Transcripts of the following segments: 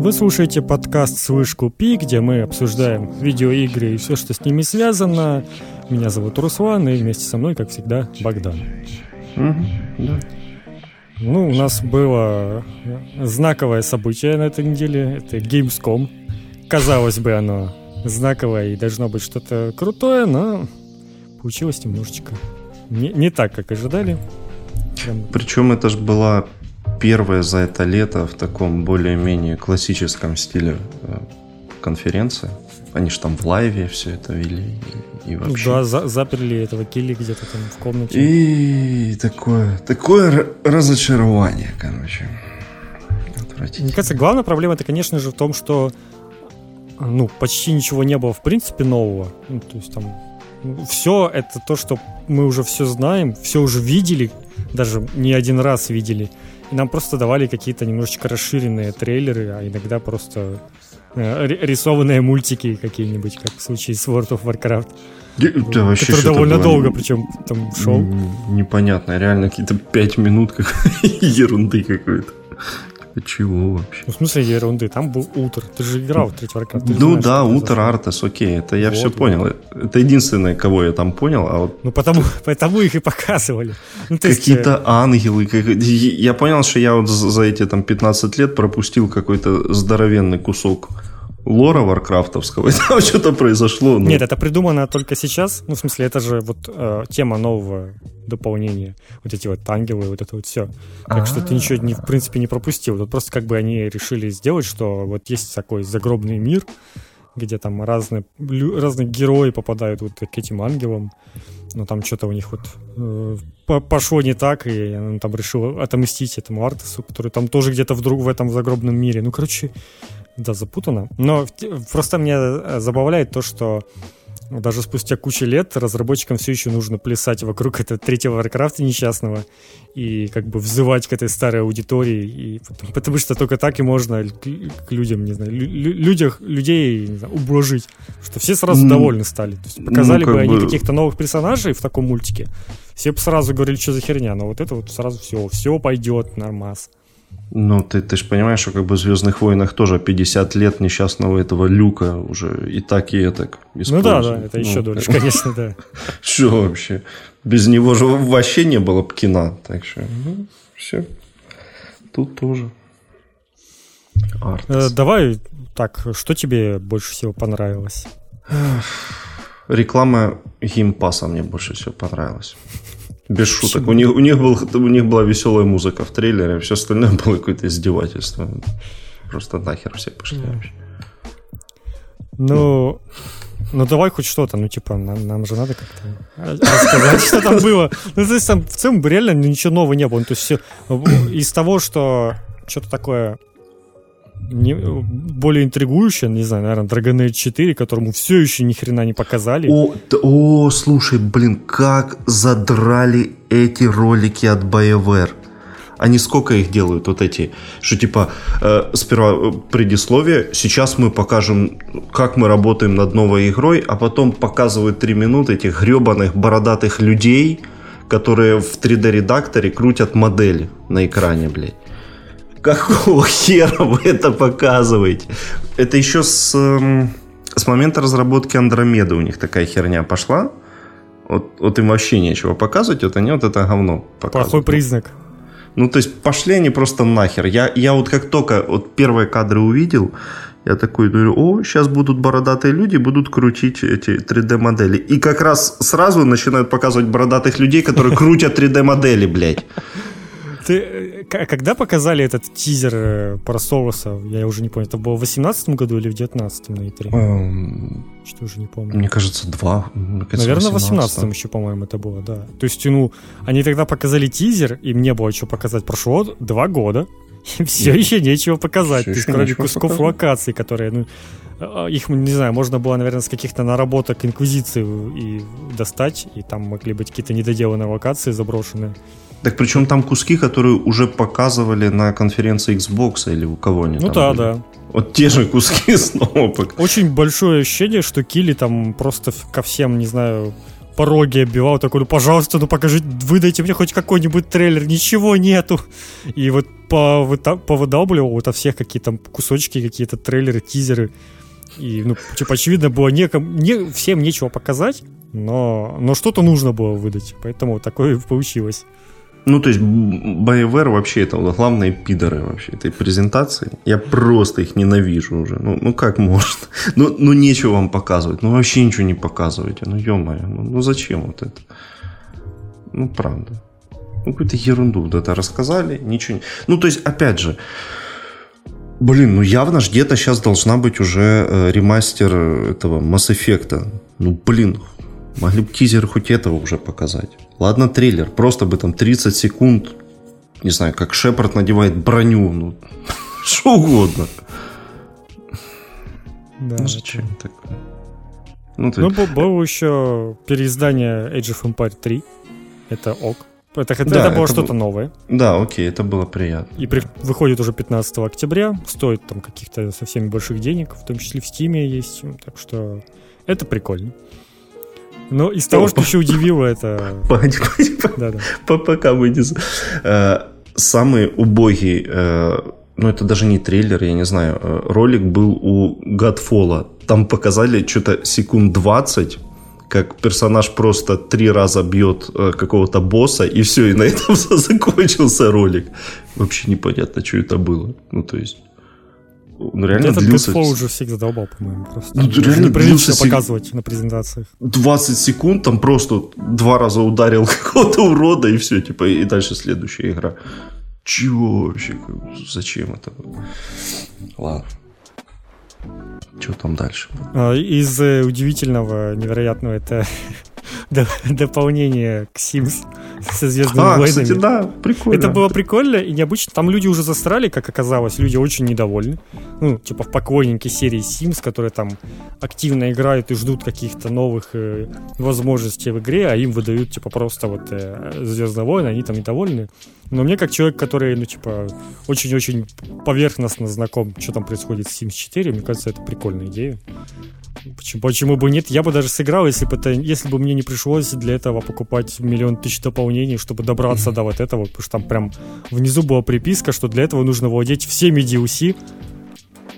Вы слушаете подкаст «Слышь, купи», где мы обсуждаем видеоигры и все, что с ними связано. Меня зовут Руслан, и вместе со мной, как всегда, Богдан. Мгм, да. Ну, у нас было знаковое событие на этой неделе. Это Gamescom. Казалось бы, оно знаковое и должно быть что-то крутое, но получилось немножечко не, не так, как ожидали. Прям Причем это же была первая за это лето в таком более-менее классическом стиле э, конференция. Они же там в лайве все это вели и, и Ну вообще. да, за- заперли этого Килли где-то там в комнате. И такое, такое разочарование, короче. Мне кажется, главная проблема это, конечно же, в том, что ну, почти ничего не было в принципе нового. Ну, то есть там все это то, что мы уже все знаем, все уже видели, даже не один раз видели. И нам просто давали какие-то немножечко расширенные трейлеры, а иногда просто э, ри- рисованные мультики какие-нибудь, как в случае с World of Warcraft, Да, вообще который довольно было долго, причем там шел. Непонятно, реально какие-то пять минут как ерунды какой-то. Типа, Чего вообще? Ну, в смысле ерунды, там был Утр. Ты же играл в третий Warcraft. ты Ну знаешь, да, Утер. Артес, окей, это я Вот, все вот. понял. Это единственное, кого я там понял, а вот Ну, потому, потому их и показывали. Ну, то есть, какие-то э, ангелы. как- Я понял, что я вот за эти там 15 лет пропустил какой-то здоровенный кусок лора варкрафтовского, там что-то произошло. ну, Нет, это придумано только сейчас. Ну, в смысле, это же вот э, тема нового дополнения. Вот эти вот ангелы, вот это вот все. Так что ты ничего, не, в принципе, не пропустил. Вот просто как бы они решили сделать, что вот есть такой загробный мир, где там разные, разные герои попадают вот к этим ангелам. Но там что-то у них вот э, по- пошло не так, и он там решил отомстить этому Артесу, который там тоже где-то вдруг в этом загробном мире. Ну, короче, да, запутано. Но просто меня э, забавляет то, что даже спустя кучу лет разработчикам все еще нужно плясать вокруг этого третьего Варкрафта несчастного и как бы взывать к этой старой аудитории, и потому, потому что только так и можно к, к людям, не знаю, лю- лю- людях, людей не знаю, ублажить, что все сразу Ну, довольны стали. То есть показали как бы они бы- каких-то новых персонажей в таком мультике, все бы сразу говорили, что за херня, но вот это вот сразу все, все пойдет, нормас. Ну, ты, ты же понимаешь, что как бы в «Звездных войнах» тоже 50 лет несчастного этого люка уже и так, и так Ну да, да, это еще Ну, дольше, конечно, да. Что вообще? Без него же вообще не было бы кино. Так что, все. Тут тоже. Артес. Э, Давай так, что тебе больше всего понравилось? Реклама Game Pass а мне больше всего понравилась. Без шуток. У них, у, них был, у них была веселая музыка в трейлере, все остальное было какое-то издевательство. Просто нахер все пошли вообще. Ну, ну давай хоть что-то, ну типа нам, нам же надо как-то рассказать, что там было. Ну то есть там в целом реально ничего нового не было. Ну, то есть из того, что что-то такое не- более интригующее, не знаю, наверное, Dragon Age 4, которому все еще ни хрена не показали. О, о, слушай, блин, как задрали эти ролики от BioWare. Они сколько их делают, вот эти, что типа э, сперва э, предисловие, сейчас мы покажем, как мы работаем над новой игрой, а потом показывают три минуты этих гребаных бородатых людей, которые в 3D-редакторе крутят модели на экране, блядь. Какого хера вы это показываете? Это еще с, эм, с момента разработки Андромеды у них такая херня пошла. Вот, вот им вообще нечего показывать, вот они вот это говно Плохой показывают. признак. Ну, то есть пошли они просто нахер. Я, я вот как только вот первые кадры увидел, я такой говорю, о, сейчас будут бородатые люди, будут крутить эти 3D-модели. И как раз сразу начинают показывать бородатых людей, которые крутят 3D-модели, блядь. Ты, э, когда показали этот тизер э, про Солоса, я уже не помню, это было в 18 году или в 19 на E3? Эм, Что уже не помню. Мне кажется, два. Мне кажется, Наверное, в 18. 18 еще, по-моему, это было, да. То есть, ну, они тогда показали тизер, им не было что показать. Прошло два года, и все еще нечего показать. Всё То есть, кроме кусков показать. локаций, которые, ну, а, их, не знаю, можно было, наверное, с каких-то наработок Инквизиции и достать, и там могли быть какие-то недоделанные локации заброшенные. Так причем там куски, которые уже показывали на конференции Xbox или у кого они Ну там да, были. да. Вот те же куски снова. Очень большое ощущение, что Килли там просто ко всем, не знаю, пороги оббивал, такой, ну, пожалуйста, ну, покажите, выдайте мне хоть какой-нибудь трейлер, ничего нету. И вот по, повыдавливал вот от всех какие-то кусочки, какие-то трейлеры, тизеры. И, ну, типа, очевидно, было неком, не, всем нечего показать, но, но что-то нужно было выдать. Поэтому такое получилось. Ну, то есть, BioWare вообще это вот главные пидоры вообще этой презентации. Я просто их ненавижу уже. Ну, ну как можно? Ну, ну, нечего вам показывать. Ну, вообще ничего не показывайте. Ну, ё-моё, ну, ну зачем вот это? Ну, правда. Ну, какую-то ерунду вот это рассказали, ничего не... Ну, то есть, опять же, блин, ну явно ж где-то сейчас должна быть уже э, ремастер этого Mass Effect. Ну, блин, могли бы тизер хоть этого уже показать. Ладно, трейлер, просто бы там 30 секунд, не знаю, как Шепард надевает броню, ну, что угодно. Да, ну, зачем такое? Ну, ты... ну, было еще переиздание Age of Empire 3. Это ок. Это, это, да, это было это что-то был... новое. Да, окей, это было приятно. И при... выходит уже 15 октября. Стоит там каких-то совсем больших денег, в том числе в Стиме есть. Так что это прикольно. Но из того, что еще удивило, это... Погоди, погоди, пока мы не... Э, самый убогий, э, ну это даже не трейлер, я не знаю, э, ролик был у Godfall. Там показали что-то секунд 20, как персонаж просто три раза бьет какого-то босса, и все, и на этом закончился ролик. Вообще непонятно, что это было. Ну, то есть ну, реально Этот длился... Godfall уже всех задолбал, по-моему, просто. Ну, реально неприлично длился... показывать на презентациях. 20 секунд, там просто два раза ударил какого-то урода, и все, типа, и дальше следующая игра. Чего вообще? Зачем это? Ладно. Что там дальше? А, из э, удивительного, невероятного, это дополнение к Sims со Звездными а, войнами. кстати, да, прикольно. Это было прикольно и необычно. Там люди уже застряли, как оказалось, люди очень недовольны. Ну, типа в поклонники серии Sims, которые там активно играют и ждут каких-то новых э, возможностей в игре, а им выдают, типа, просто вот э, Звездные войны, они там недовольны. Но мне, как человек, который, ну, типа, очень-очень поверхностно знаком, что там происходит с Sims 4, мне кажется, это прикольная идея. Почему, почему бы нет? Я бы даже сыграл, если бы, это, если бы мне не пришлось для этого покупать миллион тысяч дополнений, чтобы добраться до вот этого, потому что там прям внизу была приписка, что для этого нужно владеть всеми DLC,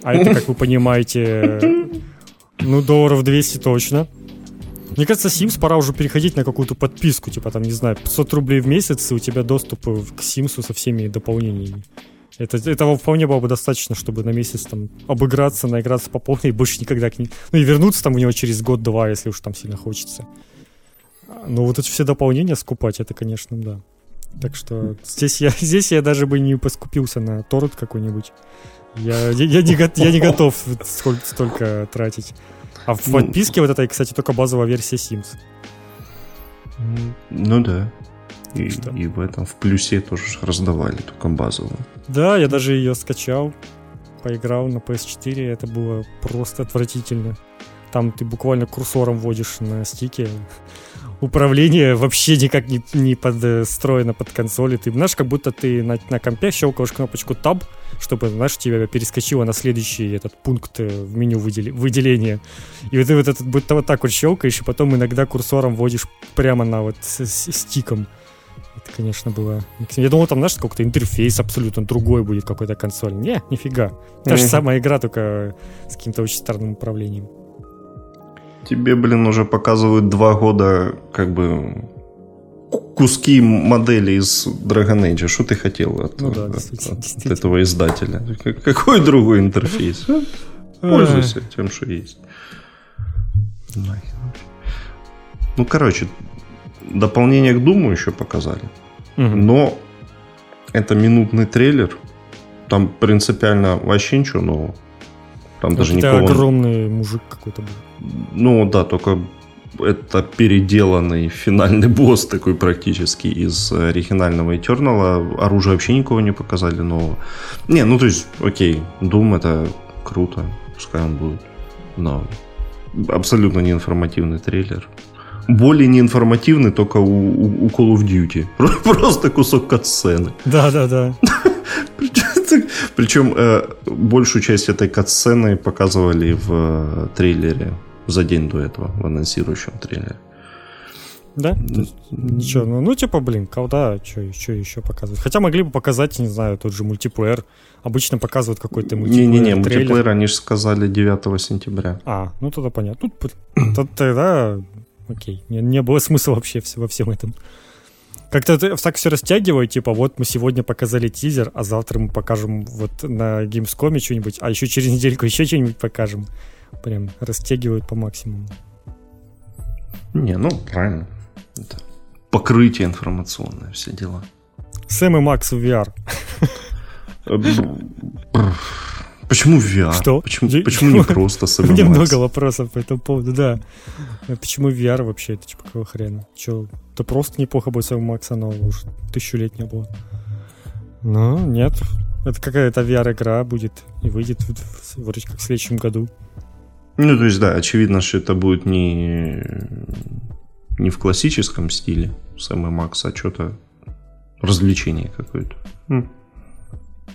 а это, как вы понимаете, ну, долларов 200 точно. Мне кажется, Sims пора уже переходить на какую-то подписку, типа там, не знаю, 500 рублей в месяц, и у тебя доступ к Sims со всеми дополнениями. Это, этого вполне было бы достаточно, чтобы на месяц там обыграться, наиграться по полной и больше никогда к ней... Ну и вернуться там у него через год-два, если уж там сильно хочется. Но вот эти все дополнения скупать, это, конечно, да. Так что здесь я, здесь я даже бы не поскупился на торрент какой-нибудь. Я, я, я, не, я не готов столько тратить. А в ну, подписке вот этой, кстати, только базовая версия Sims. Ну да. И, и в этом в плюсе тоже раздавали только базовую. Да, я даже ее скачал, поиграл на PS4, это было просто отвратительно. Там ты буквально курсором вводишь на стике. Управление вообще никак не, не подстроено под консоли. Ты, знаешь, как будто ты на, на компе щелкаешь кнопочку Tab, чтобы, знаешь, тебя перескочило на следующий этот пункт э, в меню выдел... выделения. И вот ты вот, этот, будто вот так вот щелкаешь, и потом иногда курсором вводишь прямо на вот с, с стиком. Это, конечно, было... Я думал, там, знаешь, какой-то интерфейс абсолютно другой будет какой-то консоль. Не, нифига. Та же самая игра, только с каким-то очень странным управлением. Тебе, блин, уже показывают два года, как бы, куски модели из Dragon Age. Что ты хотел от, ну, да, от, действительно, от, действительно. этого издателя? Какой другой интерфейс? Пользуйся тем, что есть. Ну, короче, Дополнение к Думу еще показали. Угу. Но это минутный трейлер. Там принципиально вообще ничего нового. Там даже никого... огромный мужик какой-то был. Ну да, только это переделанный финальный босс такой практически из оригинального Eternal. Оружие вообще никого не показали нового. Не, ну то есть, окей, Doom это круто, пускай он будет. Но абсолютно неинформативный трейлер более неинформативный только у, у, у Call of Duty. Просто кусок катсцены. Да-да-да. Причем э, большую часть этой катсцены показывали в э, трейлере за день до этого, в анонсирующем трейлере. Да? ничего, ну, ну, типа, блин, колда, что, что еще показывать? Хотя могли бы показать, не знаю, тот же мультиплеер. Обычно показывают какой-то мультиплеер. Не-не-не, мультиплеер они же сказали 9 сентября. А, ну тогда понятно. Ну, тогда, окей, не, не было смысла вообще во всем этом. Как-то так все растягивает, типа, вот мы сегодня показали тизер, а завтра мы покажем вот на Gamescom что-нибудь, а еще через недельку еще что-нибудь покажем. Прям растягивают по максимуму. Не, ну, правильно. Это покрытие информационное, все дела. Сэм и Макс в VR. Почему VR? Что? Почему, почему не просто Сэм У меня много вопросов по этому поводу, да. Почему VR вообще? Это типа какого хрена? Че, это просто неплохо будет Сэм Макса нового, уже тысячу лет не было. Ну, нет. Это какая-то VR-игра будет и выйдет вроде как в следующем году. Ну, то есть, да, очевидно, что это будет не, не в классическом стиле Сэма Макса, а что-то развлечение какое-то. Хм.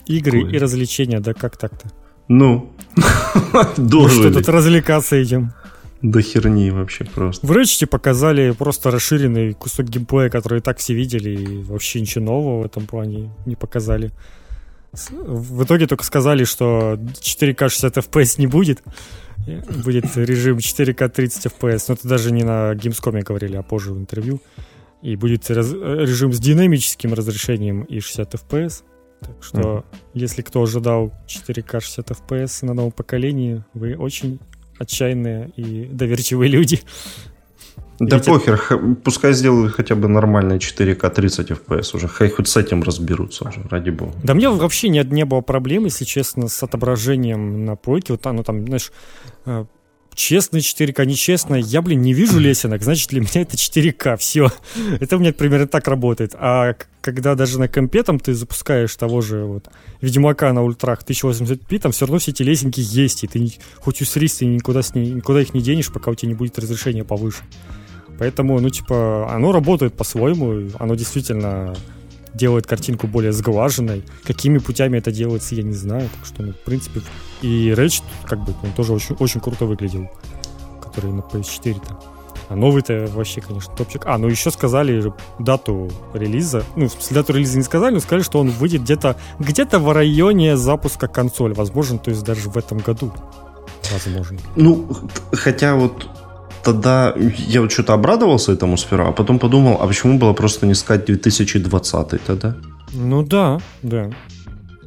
Игры Такое. и развлечения, да как так-то? Ну, дожили. что тут развлекаться этим? До херни вообще просто. В Рэчете показали просто расширенный кусок геймплея, который и так все видели, и вообще ничего нового в этом плане не показали. В итоге только сказали, что 4К 60 FPS не будет. Будет режим 4К 30 FPS. Но это даже не на Gamescom говорили, а позже в интервью. И будет раз- режим с динамическим разрешением и 60 FPS. Так что, mm. если кто ожидал 4К 60 FPS на новом поколении, вы очень отчаянные и доверчивые люди. Да Ведь похер, это... пускай сделают хотя бы нормальные 4К 30 FPS уже, хай хоть с этим разберутся уже, ради бога. Да мне вообще не, не было проблем, если честно, с отображением на плойке, вот оно там, знаешь, э, честно 4К, нечестно, я, блин, не вижу лесенок, значит, для меня это 4К, все. это у меня примерно так работает. А когда даже на компе там ты запускаешь того же вот Ведьмака на ультрах 1080p, там все равно все эти лесенки есть, и ты хоть усрись, ты никуда, с ней, никуда их не денешь, пока у тебя не будет разрешения повыше. Поэтому, ну, типа, оно работает по-своему, оно действительно делает картинку более сглаженной. Какими путями это делается, я не знаю. Так что, ну, в принципе, и Rage, как бы, он тоже очень, очень круто выглядел, который на PS4-то. А новый-то вообще, конечно, топчик. А, ну еще сказали дату релиза. Ну, в смысле, дату релиза не сказали, но сказали, что он выйдет где-то где-то в районе запуска консоли. Возможно, то есть даже в этом году. Возможно. Ну, хотя вот тогда я вот что-то обрадовался этому сперва, а потом подумал, а почему было просто не сказать 2020 тогда? Ну да, да.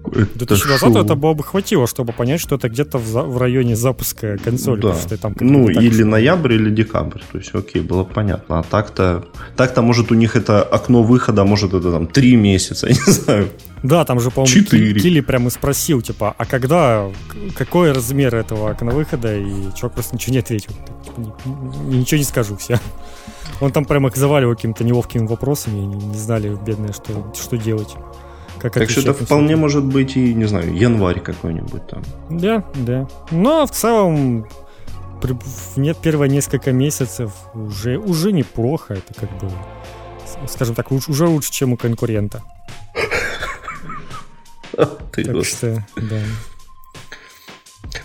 Это 2020 это было бы хватило, чтобы понять, что это где-то в, за, в районе запуска консоли. Да. Что там ну, или что... ноябрь, или декабрь. То есть, окей, было понятно. А так-то, так-то, может, у них это окно выхода, может, это там три месяца, я не знаю. Да, там же, по-моему, Четыре. Килли прямо и спросил, типа, а когда, какой размер этого окна выхода, и чувак просто ничего не ответил. Типа, ничего не скажу, все. Он там прямо их заваливал какими-то неловкими вопросами, и не знали, бедные, что, что делать. Как так что это вполне может быть и, не знаю, январь какой-нибудь там. Да, да. Но в целом нет первые несколько месяцев уже, уже неплохо. Это как бы, скажем так, уже лучше, чем у конкурента. Ты так что, да.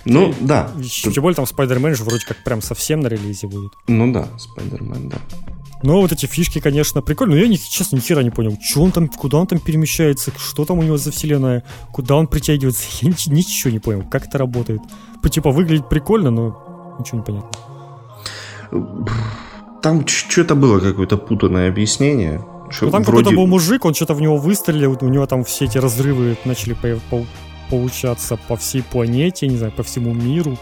Ну, да. Тем более там Spider-Man же вроде как прям совсем на релизе будет. Ну да, Spider-Man, да. Но вот эти фишки, конечно, прикольные. Но я, честно, ни хера не понял, что он там, куда он там перемещается, что там у него за вселенная, куда он притягивается. Я ничего не понял, как это работает. Типа, выглядит прикольно, но ничего не понятно. Там что-то было какое-то путанное объяснение. Что ну, там вроде... какой-то был мужик, он что-то в него выстрелил, у него там все эти разрывы начали по- по- получаться по всей планете, не знаю, по всему миру.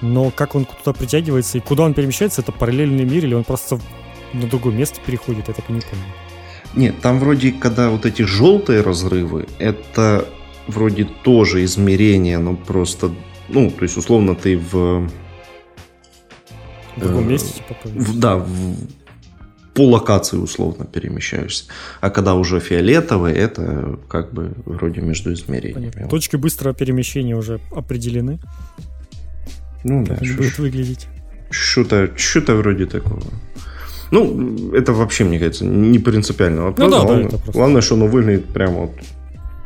Но как он туда притягивается и куда он перемещается, это параллельный мир или он просто на другое место переходит, я так и не помню. Нет, там вроде, когда вот эти желтые разрывы, это вроде тоже измерение, но просто, ну, то есть, условно, ты в... В другом э, месте, типа? В, да, в, по локации условно перемещаешься. А когда уже фиолетовый, это как бы вроде между измерениями. Точки быстрого перемещения уже определены. Ну да. Как будет выглядеть. Что-то, что-то вроде такого. Ну, это вообще, мне кажется, не принципиально вопрос. Ну, да, главное, да, главное, что оно выглядит прямо вот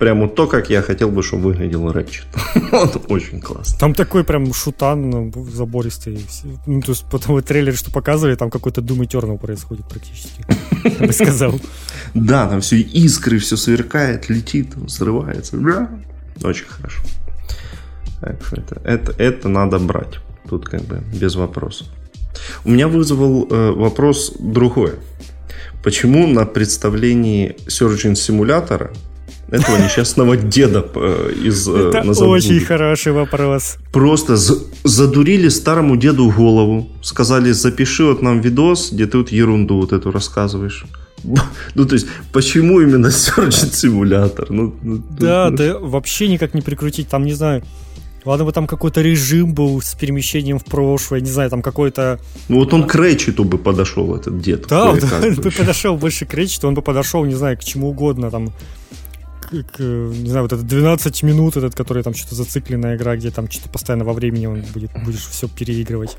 прямо то, как я хотел бы, чтобы выглядел Рэчет. Он очень классный. Там такой прям шутан ну, забористый. Ну, то есть по тому трейлере, что показывали, там какой-то Doom Eternal происходит практически. Я бы сказал. Да, там все искры, все сверкает, летит, взрывается. Очень хорошо. Так что это, это, это надо брать. Тут как бы без вопросов. У меня вызвал э, вопрос другой. Почему на представлении Surgeon симулятора этого несчастного деда э, из э, Это очень хороший вопрос. Просто задурили старому деду голову. Сказали, запиши вот нам видос, где ты вот ерунду вот эту рассказываешь. Ну, то есть, почему именно Surgeon симулятор? Ну, ну, да, ну, да, вообще никак не прикрутить. Там, не знаю, Ладно бы там какой-то режим был с перемещением в прошлое, не знаю, там какой-то... Ну вот он к Рэчету бы подошел, этот дед. Да, он бы подошел больше к Рэчету, он бы подошел, не знаю, к чему угодно, там, к, не знаю, вот этот 12 минут, этот, который там что-то зацикленная игра, где там что-то постоянно во времени он будет, будешь все переигрывать.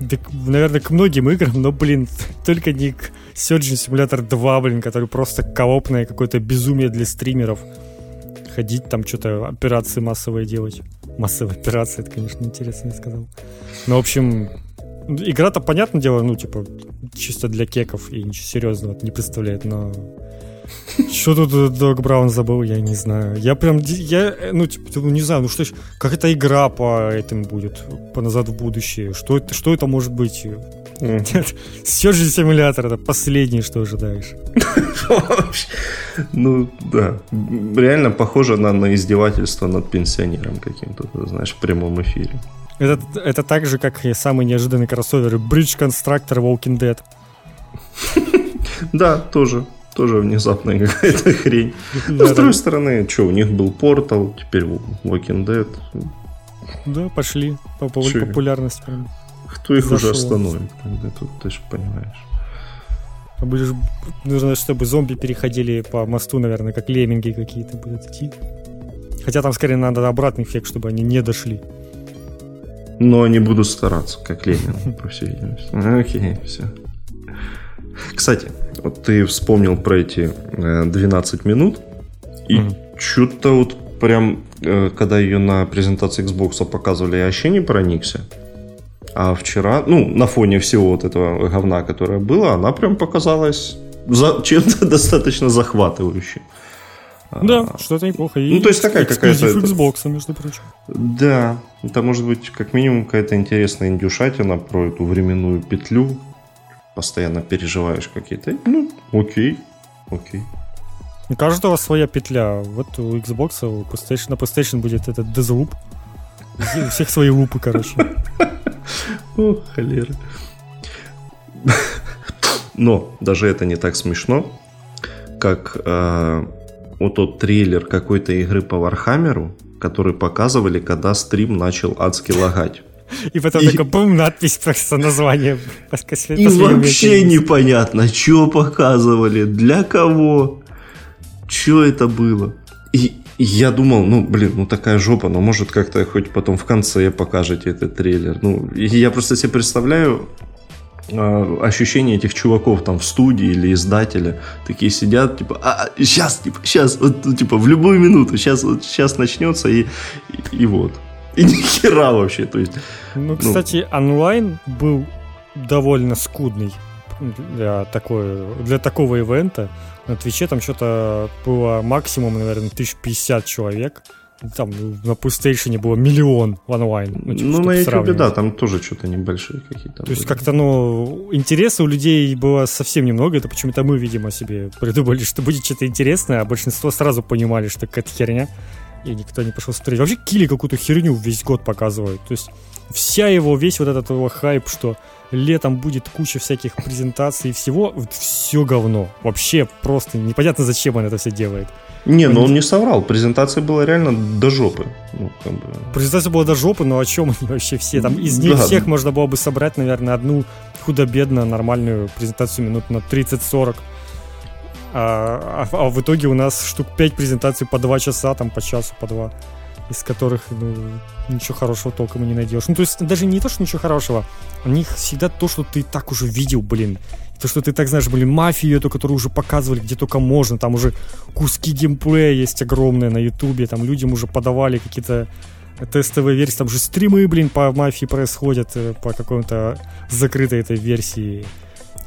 Да, наверное, к многим играм, но, блин, только не к Surgeon Simulator 2, блин, который просто коопное какое-то безумие для стримеров. Ходить там, что-то операции массовые делать. Массовые операции, это, конечно, интересно я сказал. Ну, в общем, игра-то, понятное дело, ну, типа, чисто для кеков и ничего серьезного не представляет, но что тут Дог Браун забыл, я не знаю. Я прям, я, ну, типа, не знаю, ну что, как эта игра по этому будет, по назад в будущее? Что это, что это может быть? Нет, все же симулятор, это последнее, что ожидаешь. Ну, да. Реально похоже на, на издевательство над пенсионером каким-то, знаешь, в прямом эфире. Это, это так же, как и самый неожиданный кроссовер Bridge Constructor Walking Dead. Да, тоже тоже внезапная какая-то хрень. Но, с другой стороны, что, у них был портал, теперь Walking Dead. Да, пошли по поводу популярности. Прям. Кто их уже остановит? Тогда тут ты же понимаешь. А будешь, нужно, чтобы зомби переходили по мосту, наверное, как лемминги какие-то будут идти. Хотя там скорее надо обратный эффект, чтобы они не дошли. Но они будут стараться, как лемминги, по всей видимости. Окей, все. Кстати, вот ты вспомнил про эти 12 э, минут, и mm-hmm. что-то вот прям, э, когда ее на презентации Xbox показывали, я вообще не проникся. А вчера, ну, на фоне всего вот этого говна, которое было, она прям показалась за, чем-то достаточно захватывающей. Да, а, что-то неплохо. И ну, то есть такая какая-то... Xbox, между прочим. Да, это может быть как минимум какая-то интересная индюшатина про эту временную петлю, постоянно переживаешь какие-то. Ну, окей, окей. У каждого своя петля. Вот у Xbox, у PlayStation, на PlayStation будет этот Deathloop. У всех свои loop ы, короче. О, холера. Но даже это не так смешно, как э, вот тот трейлер какой-то игры по Вархаммеру, который показывали, когда стрим начал адски лагать. И потом и... такой, бум, надпись просто название. И вообще непонятно, что показывали, для кого, что это было. И я думал, ну, блин, ну такая жопа, но может как-то хоть потом в конце покажете этот трейлер. Ну, я просто себе представляю э, ощущение этих чуваков там в студии или издателя. Такие сидят, типа, а, сейчас, типа, сейчас, вот, ну, типа, в любую минуту, сейчас, вот, сейчас начнется и, и, и вот. И ни хера вообще, то есть... Ну, ну, кстати, ну... онлайн был довольно скудный для, такой, для такого ивента. На Твиче там что-то было максимум, наверное, 1050 человек. Там на PlayStation было миллион в онлайн. Ну, типа, ну на YouTube, да, там тоже что-то небольшие какие-то. То есть как-то, ну, интереса у людей было совсем немного. Это почему-то мы, видимо, себе придумали, что будет что-то интересное, а большинство сразу понимали, что какая-то херня и никто не пошел смотреть. Вообще Кили какую-то херню весь год показывают. То есть вся его, весь вот этот его хайп, что летом будет куча всяких презентаций и всего, все говно. Вообще просто непонятно, зачем он это все делает. Не, но он не соврал. Презентация была реально до жопы. Ну, как бы... Презентация была до жопы, но о чем они вообще все? Там из них да. всех можно было бы собрать, наверное, одну худо-бедно нормальную презентацию минут на 30-40. А, а, а в итоге у нас штук 5 презентаций по 2 часа, там по часу, по 2. Из которых ну, ничего хорошего толком и не найдешь. Ну, то есть даже не то, что ничего хорошего, у них всегда то, что ты так уже видел, блин. То, что ты так знаешь, блин, мафию эту, которую уже показывали где только можно, там уже куски геймплея есть огромные на ютубе, там людям уже подавали какие-то тестовые версии, там же стримы, блин, по мафии происходят, э, по какой-то закрытой этой версии.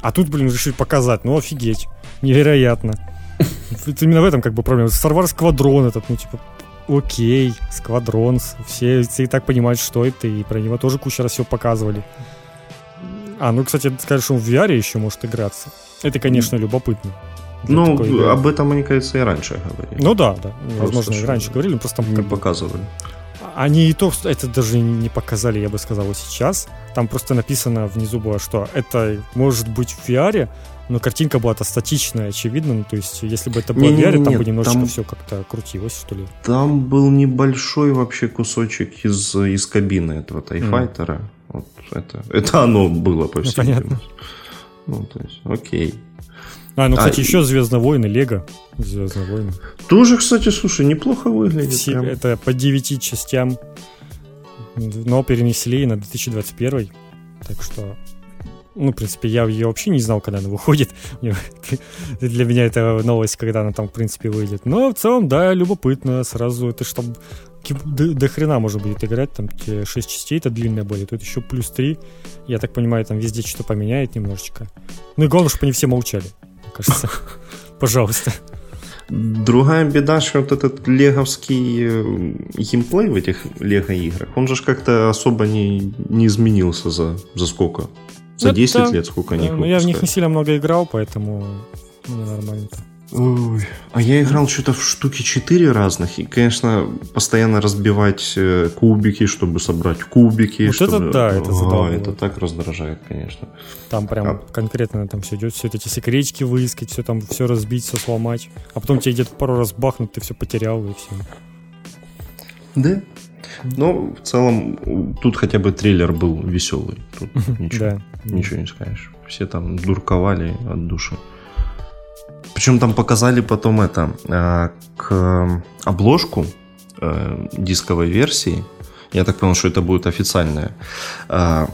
А тут, блин, решили показать, ну офигеть, невероятно. Это именно в этом как бы проблема. Wars Squadron этот, ну типа, окей, Сквадрон, все, все и так понимают, что это, и про него тоже куча раз все показывали. А, ну, кстати, скажешь, что он в VR еще может играться. Это, конечно, любопытно. Ну, об этом, мне кажется, и раньше говорили. Ну да, да. Просто Возможно, и раньше говорили, просто там не как показывали. Они и то, это даже не показали, я бы сказал, сейчас. Там просто написано внизу было, что это может быть в VR, но картинка была-то статичная, очевидно. Ну, то есть, если бы это было VR, там нет, бы немножечко там, все как-то крутилось, что ли. Там был небольшой вообще кусочек из, из кабины этого тайфайтера. Mm. Вот это, это оно было, по всей ну, понятно. Ну, то есть, окей. А, ну, кстати, а, еще Звездные войны, Лего. Звездные войны. Тоже, кстати, слушай, неплохо выглядит. Все, это по 9 частям, но перенесли на 2021. Так что ну, в принципе, я ее вообще не знал, когда она выходит. Для меня это новость, когда она там, в принципе, выйдет. Но в целом, да, любопытно. Сразу это что до, до хрена можно будет играть. Там те 6 частей это длинные были. Тут еще плюс 3. Я так понимаю, там везде что-то поменяет немножечко. Ну и главное, чтобы они все молчали. Мне кажется. Пожалуйста. Другая беда, что вот этот леговский э, геймплей в этих лего-играх, он же как-то особо не, не изменился за, за сколько? За 10 это, лет сколько они Ну, я в них не сильно много играл, поэтому ну, нормально-то. Ой, а я играл что-то в штуки 4 разных, и, конечно, постоянно разбивать э, кубики, чтобы собрать кубики. Вот чтобы... это да, это задолбало. Это так раздражает, конечно. Там прям а... конкретно там все идет, все эти секретики выискать, все там, все разбить, все сломать. А потом тебе где-то пару раз бахнут, ты все потерял и все. Да, но в целом тут хотя бы трейлер был веселый. Тут ничего, да. ничего не скажешь. Все там дурковали от души. Причем там показали потом это а, к обложку э, дисковой версии. Я так понял, что это будет официальная. А,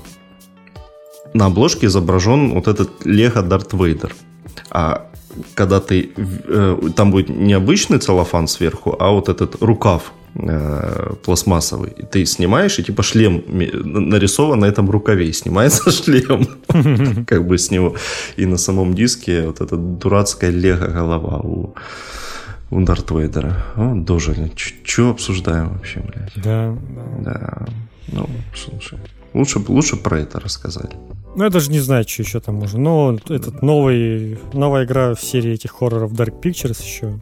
на обложке изображен вот этот Лего Дарт Вейдер. А когда ты... Э, там будет не обычный целлофан сверху, а вот этот рукав э, пластмассовый. И ты снимаешь, и типа шлем нарисован на этом рукаве. И снимается шлем как бы с него. И на самом диске вот эта дурацкая лего голова у у Дарт Вейдера. О, дожили. Че обсуждаем вообще, блядь? Да, да. Да. Ну, слушай. Лучше, лучше про это рассказали. Ну, я даже не знаю, что еще там можно. Но этот новый, новая игра в серии этих хорроров Dark Pictures еще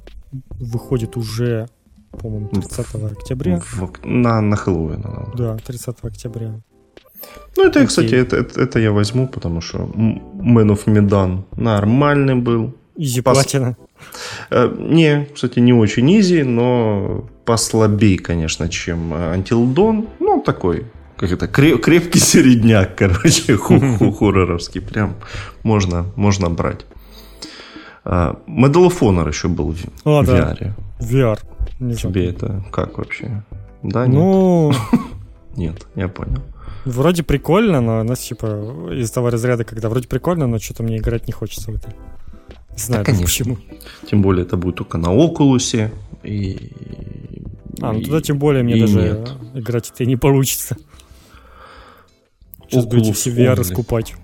выходит уже по-моему, 30 октября. В, на, на Хэллоуин. Да, 30 октября. Ну, это, Окей. кстати, это, это, это я возьму, потому что Man of Medan нормальный был. Изи Пос... платина. Э, не, кстати, не очень изи, но послабей, конечно, чем Until Dawn. Ну, такой, как это, крепкий середняк, короче, хорроровский. Прям можно, можно брать. Uh, Medal of Honor еще был в, а, в да. VR. Не Тебе это как вообще? Да, ну... Нет, я понял. Вроде прикольно, но нас типа из того разряда, когда вроде прикольно, но что-то мне играть не хочется в это. Не знаю, да, почему. Тем более это будет только на Окулусе и... А, ну туда тем более мне даже нет. играть это не получится. Сейчас Oculus будете все VR раскупать.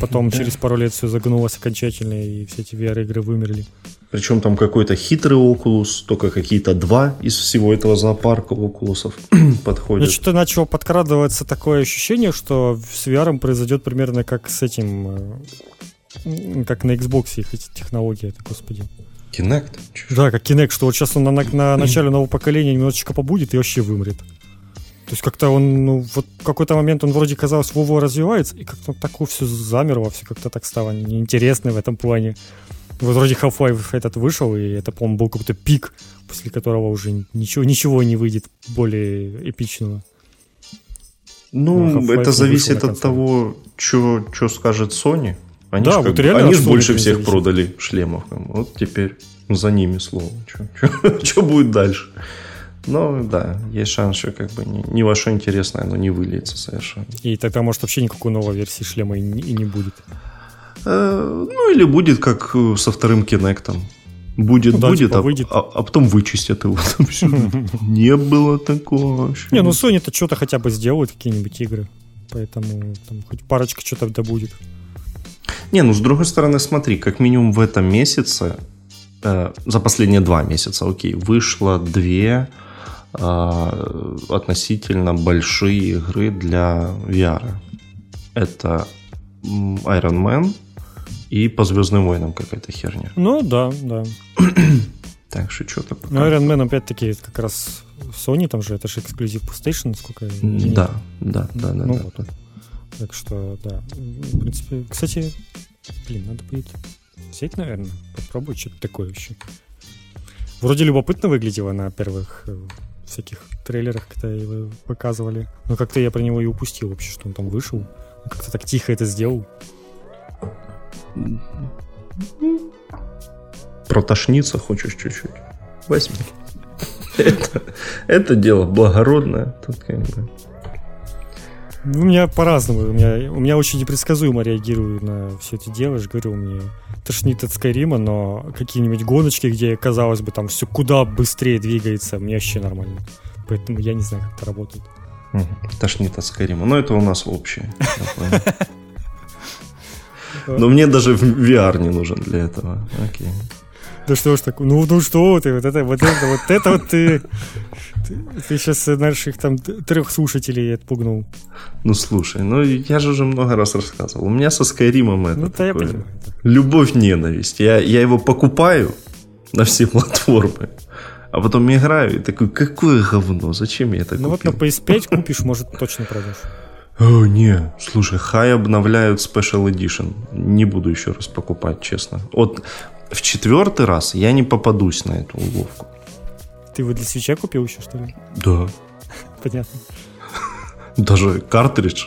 Потом через пару лет все загнулось окончательно, и все эти VR-игры вымерли. Причем там какой-то хитрый Oculus, только какие-то два из всего этого зоопарка Oculusов подходят. Ну, что-то начало подкрадываться такое ощущение, что с VR произойдет примерно как с этим, э, как на Xbox их эти технологии, это, господи. Kinect? Да, как Kinect, что вот сейчас он на, на, на начале нового поколения немножечко побудет и вообще вымрет. То есть как-то он, ну, вот в какой-то момент он вроде казалось, Вова развивается, и как-то так все замерло, все как-то так стало неинтересно в этом плане. Вот вроде Half-Life этот вышел, и это, по-моему, был какой-то пик, после которого уже ничего, ничего не выйдет более эпичного. Ну, ну это зависит от того, что скажет Sony. Они да, вот реально они же больше всех зависит. продали шлемов. Вот теперь за ними слово. Что будет дальше? Ну, да, есть шанс, что как бы не, не во что интересное, но не выльется совершенно. И тогда, может, вообще никакой новой версии шлема и не, и не будет. Э, ну, или будет как э, со вторым Кинектом. Будет, ну, да, будет, типа, а, выйдет. А, а потом вычистят его. Не было такого. Не, ну Sony-то что-то хотя бы сделают, какие-нибудь игры. Поэтому там хоть парочка что-то да будет. Не, ну с другой стороны, смотри, как минимум в этом месяце, э, за последние два месяца, окей, вышло две э, относительно большие игры для VR. Это Iron Man и по Звездным войнам какая-то херня. Ну да, да. так что что-то пока. Ну, Iron Man опять-таки как раз Sony, там же это же эксклюзив PlayStation, сколько я Да, да, да, да. Ну, да. Вот. Так что, да. В принципе, кстати, блин, надо будет взять, наверное, попробовать что-то такое вообще. Вроде любопытно выглядело на первых э, всяких трейлерах, когда его показывали. Но как-то я про него и упустил вообще, что он там вышел. Как-то так тихо это сделал. Протошниться хочешь чуть-чуть? Возьми. Это, это дело благородное. Тут как бы... Ну, у меня по-разному. У меня, у меня очень непредсказуемо реагирую на все эти дела. Я же говорю, мне тошнит от Скайрима, но какие-нибудь гоночки, где, казалось бы, там все куда быстрее двигается, мне вообще нормально. Поэтому я не знаю, как это работает. Тошнит от Скайрима. Но это у нас общее. Но мне даже VR не нужен для этого. Окей. Да что ж такое? Ну, ну что ты, вот это, вот это, вот это вот ты, ты, ты сейчас наших там трех слушателей отпугнул. Ну слушай, ну я же уже много раз рассказывал. У меня со Скайримом это ну, такое, я понимаю. любовь-ненависть. Я, я его покупаю на все платформы, а потом играю и такой, какое говно, зачем я это Ну купил? вот на PS5 купишь, может, точно продашь. О, не, слушай, хай обновляют Special Edition. Не буду еще раз покупать, честно. Вот в четвертый раз я не попадусь на эту уловку. Ты его для свеча купил еще, что ли? Да. Понятно. Даже картридж.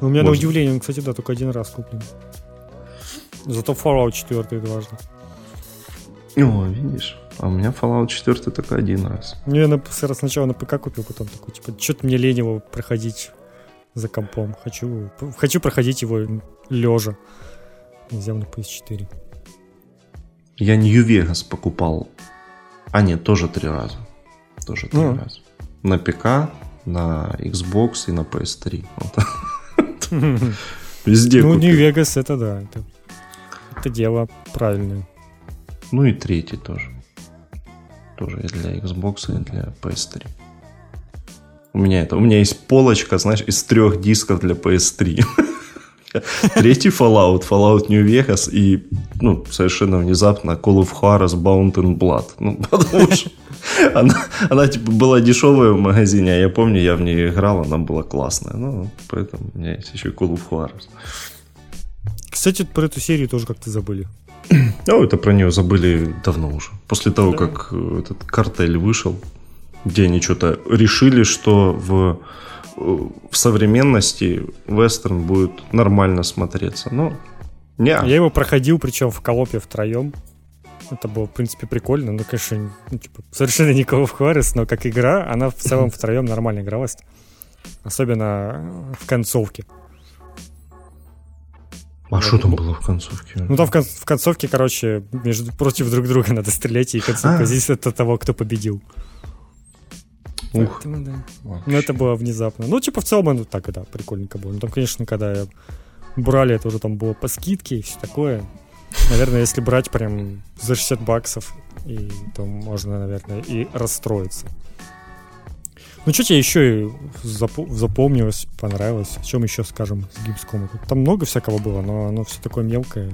У меня на удивление, он, кстати, да, только один раз куплен. Зато Fallout 4 дважды. О, видишь. А у меня Fallout 4 только один раз. Ну, я на, сначала на ПК купил, потом такой, типа, что-то мне лень его проходить за компом. Хочу, хочу проходить его лежа. Взял на PS4. Я New Vegas покупал. А нет, тоже три раза. Тоже три mm. раза. На ПК, на Xbox и на PS3. Вот. Везде Ну, New Vegas это да. Это, это дело правильное. Ну и третий тоже. Тоже и для Xbox, и для PS3. У меня это, у меня есть полочка, знаешь, из трех дисков для PS3. Третий Fallout, Fallout New Vegas и, ну, совершенно внезапно Call of Juarez Bound in Blood. Ну, потому что она, она, типа, была дешевая в магазине, а я помню, я в нее играл, она была классная. Ну, поэтому у меня есть еще Call of Juarez. Кстати, про эту серию тоже как-то забыли. Ну, это про нее забыли давно уже. После того, да. как э, этот картель вышел, где они что-то решили, что в, э, в современности вестерн будет нормально смотреться. Но не. Я его проходил, причем в колопе втроем. Это было, в принципе, прикольно. Ну, конечно, ну, типа, совершенно никого в Хуарес, но как игра, она в целом втроем нормально игралась. Особенно в концовке. А что там было в концовке? Ну, там в, кон- в концовке, короче, между, против друг друга надо стрелять, и концовка а. здесь от того, кто победил. Ух. Поэтому, да. Ну, это было внезапно. Ну, типа, в целом, ну, так, да, прикольненько было. Ну, там, конечно, когда брали, это уже там было по скидке и все такое. Наверное, если брать прям за 60 баксов, и, то можно, наверное, и расстроиться. Ну, что тебе еще зап- запомнилось, понравилось? О чем еще скажем с Gamescom? Там много всякого было, но оно все такое мелкое.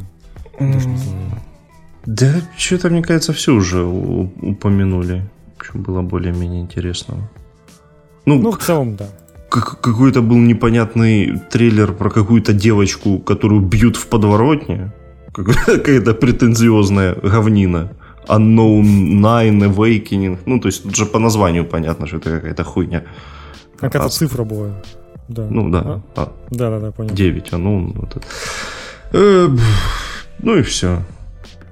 Да, что-то, мне кажется, все уже упомянули, что было более-менее интересного. Ну, ну в целом, да. Как- какой-то был непонятный трейлер про какую-то девочку, которую бьют в подворотне. Какая-то претензиозная говнина. Unknown Nine Awakening. Ну, то есть тут же по названию понятно, что это какая-то хуйня. Какая-то цифра была. Да. Ну да. А? Да, да, да, понял. 9, Unknown. Вот это. Э, ну и все.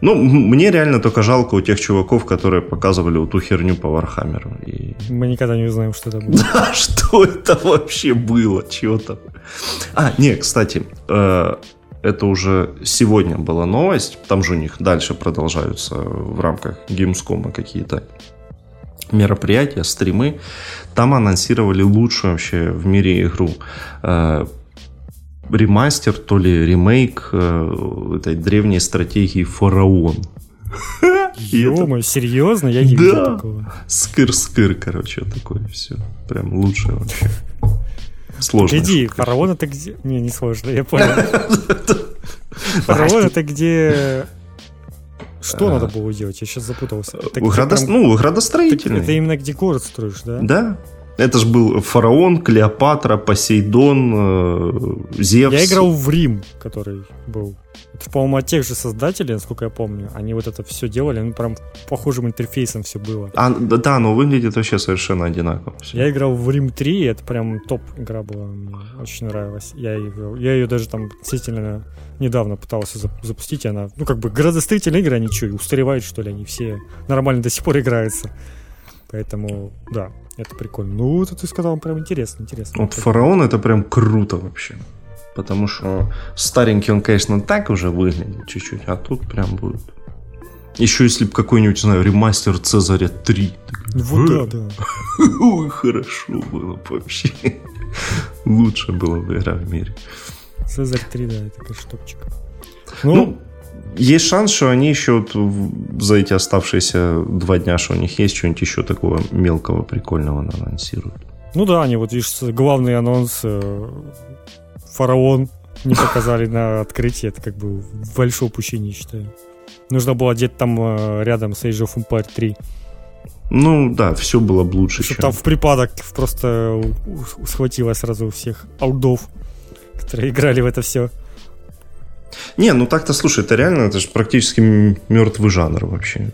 Ну, мне реально только жалко у тех чуваков, которые показывали вот ту херню по Вархаммеру. И... Мы никогда не узнаем, что это было. Да, что это вообще было? Чего там? А, не, кстати, э, это уже сегодня была новость. Там же у них дальше продолжаются в рамках Gamescom какие-то мероприятия, стримы. Там анонсировали лучшую вообще в мире игру. Э, ремастер, то ли ремейк э, этой древней стратегии Фараон. ё серьезно? Я не видел такого. Скыр-скыр, короче, такое все. Прям лучшее вообще. Сложно. Иди, фараон это где... Не, не сложно, я понял. Фараон это где... Что надо было делать? Я сейчас запутался. Ну, градостроительный. Это именно где город строишь, да? Да. Это же был фараон, Клеопатра, Посейдон, э, Зевс. Я играл в Рим, который был. Это, по-моему, от тех же создателей, насколько я помню. Они вот это все делали, ну, прям похожим интерфейсом все было. А, да, но выглядит вообще совершенно одинаково. Все. Я играл в Рим 3, это прям топ игра была, мне очень нравилась. Я, играл. я ее даже там действительно недавно пытался запустить, и она, ну, как бы градостроительные игры, они что, устаревают, что ли, они все нормально до сих пор играются. Поэтому, да, это прикольно. Ну, это ты сказал, прям интересно, интересно. Вот фараон это прям круто вообще. Потому что старенький он, конечно, так уже выглядит чуть-чуть, а тут прям будет. Еще если бы какой-нибудь, знаю, ремастер Цезаря 3. Ну, вот да, да. Ой, хорошо было бы вообще. Лучше было бы игра в мире. Цезарь 3, да, это конечно топчик. Ну, ну есть шанс, что они еще вот за эти оставшиеся два дня, что у них есть, что-нибудь еще такого мелкого, прикольного анонсируют. Ну да, они вот, видишь, главный анонс э, Фараон не показали на открытии. Это как бы большое упущение, считаю. Нужно было где-то там э, рядом с Age of Empire 3. Ну да, все было бы лучше. Что там в припадок просто схватило сразу всех аудов, которые играли в это все. Не, ну так-то, слушай, это реально, это же практически мертвый жанр вообще.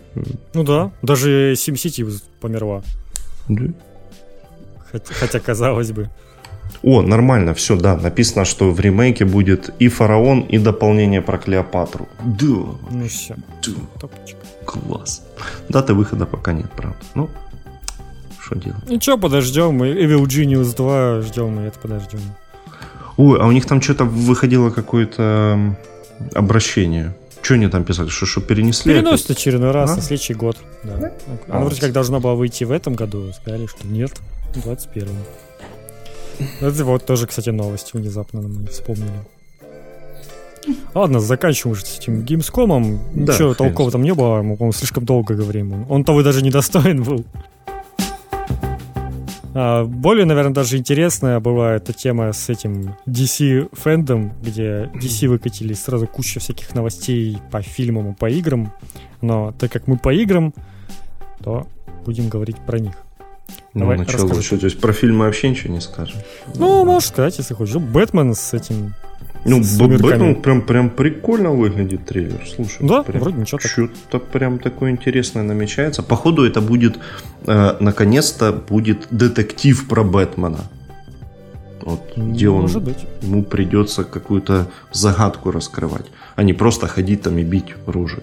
Ну да, даже SimCity померла. Да. Хотя, хотя казалось бы. О, нормально, все, да, написано, что в ремейке будет и фараон, и дополнение про Клеопатру. Да. Ну все. Да. Топочка. Класс. Даты выхода пока нет, правда. Ну, что делать? Ничего, подождем. Evil Genius 2 ждем, и это подождем. Ой, а у них там что-то выходило какое-то обращение. Что они там писали? Что, что перенесли? Переносят очередной раз а? на следующий год. Да. А, Оно вроде как должно было выйти в этом году. Сказали, что нет, в 21-м. Это вот тоже, кстати, новость внезапно мы вспомнили. Ладно, заканчиваем уже с этим геймскомом. Да, Ничего толкового там не было, мы, по-моему, слишком долго говорим. Он того даже не достоин был. А, более, наверное, даже интересная была эта тема с этим DC фэндом, где DC выкатили сразу кучу всяких новостей по фильмам и по играм. Но так как мы по играм, то будем говорить про них. Ну, Давай, начало лучше. То есть про фильмы вообще ничего не скажем. Ну, можешь сказать, если хочешь. Бэтмен с этим ну, Бэтмен прям, прям прикольно выглядит трейлер. Слушай, да, прям, вроде ничего так. Что-то прям такое интересное намечается. Походу, это будет, э, наконец-то, будет детектив про Бэтмена. Вот, где он, Может быть. ему придется какую-то загадку раскрывать, а не просто ходить там и бить ружи.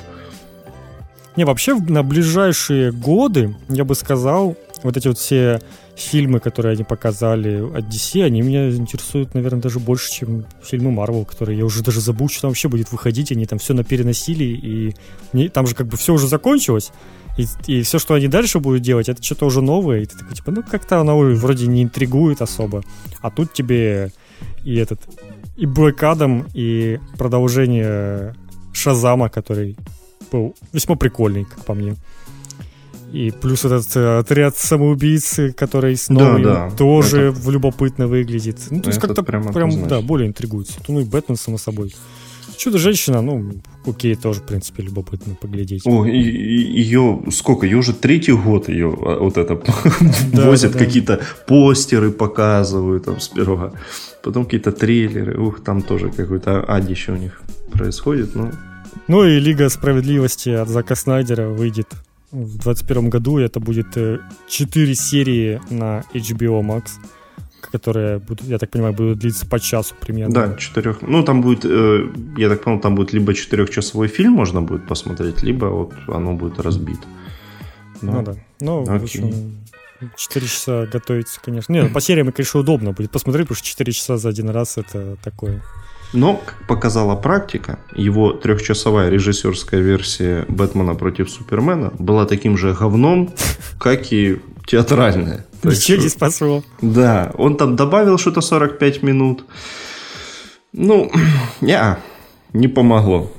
Не, вообще на ближайшие годы, я бы сказал, вот эти вот все фильмы, которые они показали от DC, они меня интересуют, наверное, даже больше, чем фильмы Marvel, которые я уже даже забыл, что там вообще будет выходить. Они там все напереносили, и там же как бы все уже закончилось. И, и все, что они дальше будут делать, это что-то уже новое. И ты такой, типа, ну как-то оно вроде не интригует особо. А тут тебе и этот, и Блэк Адам, и продолжение Шазама, который был весьма прикольный, как по мне. И плюс этот э, отряд самоубийц, который снова да, да. тоже это... любопытно выглядит. Ну, то есть как-то прям, прям да, более интригует. Ну и Бэтмен, само собой. Чудо-женщина, ну, окей, тоже, в принципе, любопытно поглядеть. О, и, и, ее, сколько, ее уже третий год ее а, вот это да, возят, да, какие-то постеры показывают там сперва, потом какие-то трейлеры, ух, там тоже какой-то адище у них происходит, ну. Ну и Лига Справедливости от Зака Снайдера выйдет в 2021 году. Это будет 4 э, серии на HBO Max, которые, будут, я так понимаю, будут длиться по часу примерно. Да, четырех. Ну, там будет, э, я так понял, там будет либо четырехчасовой фильм можно будет посмотреть, либо вот оно будет разбито. Да. Ну да. Ну, Окей. в общем, 4 часа готовиться, конечно. Не, ну, по сериям, конечно, удобно будет посмотреть, потому что 4 часа за один раз это такое. Но, как показала практика, его трехчасовая режиссерская версия «Бэтмена против Супермена» была таким же говном, как и театральная. Ничего не спасло. Да, он там добавил что-то 45 минут. Ну, не, не помогло.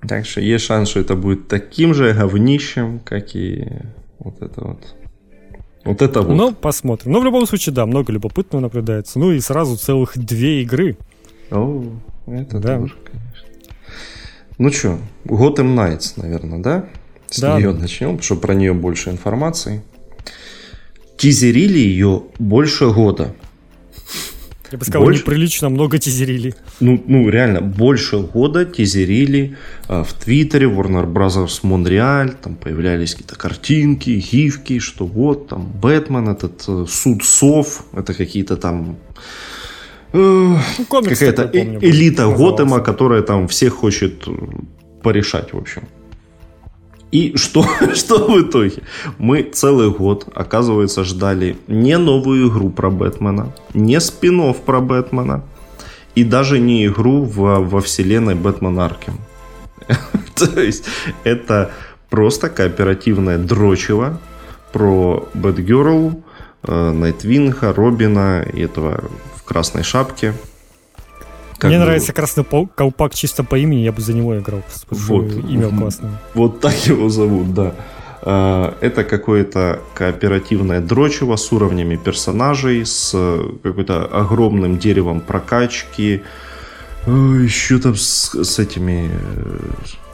Так что есть шанс, что это будет таким же говнищем, как и вот это вот. Вот это вот. Ну, посмотрим. Но в любом случае, да, много любопытного наблюдается. Ну и сразу целых две игры. О, это да. тоже, конечно. Ну что, Gotham Knights, наверное, да? С да. нее начнем, потому что про нее больше информации. Тизерили ее больше года. Я бы сказал, больше... неприлично много тизерили. Ну, ну, реально, больше года тизерили э, в Твиттере, Warner Bros. Montreal, там появлялись какие-то картинки, гифки, что вот, там, Бэтмен, этот э, суд сов, это какие-то там... Э, ну, какая-то помню, элита Готэма, которая там всех хочет э, порешать, в общем. И что, что в итоге? Мы целый год, оказывается, ждали не новую игру про Бэтмена, не спин про Бэтмена, и даже не игру в, во вселенной Бэтмен Аркем. То есть это просто кооперативное дрочево про Бэтгерл, Найтвинга, Робина и этого в красной шапке – как Мне бы... нравится Красный Колпак чисто по имени, я бы за него играл. Вот, имя классное. Вот так его зовут, да. А, это какое-то кооперативное дрочево с уровнями персонажей, с какой-то огромным деревом прокачки. Еще там с, с этими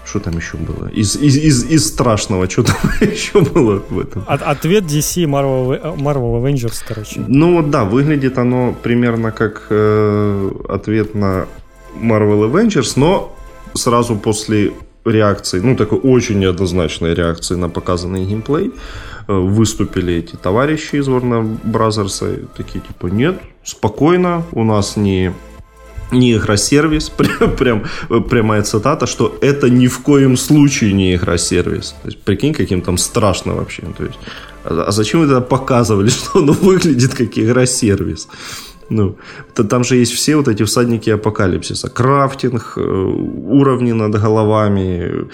что там еще было? Из, из, из, из страшного, что там еще было в этом? От, ответ DC Marvel, Marvel Avengers, короче. Ну вот да, выглядит оно примерно как э, ответ на Marvel Avengers, но сразу после реакции, ну такой очень неоднозначной реакции на показанный геймплей, э, выступили эти товарищи из Warner Bros. такие типа, нет, спокойно, у нас не не игра-сервис, прям, прям, прямая цитата, что это ни в коем случае не игра-сервис. То есть, прикинь, каким там страшно вообще. То есть, а, а зачем тогда показывали, что оно выглядит как игра-сервис? Ну, там же есть все вот эти всадники апокалипсиса. Крафтинг, э, уровни над головами,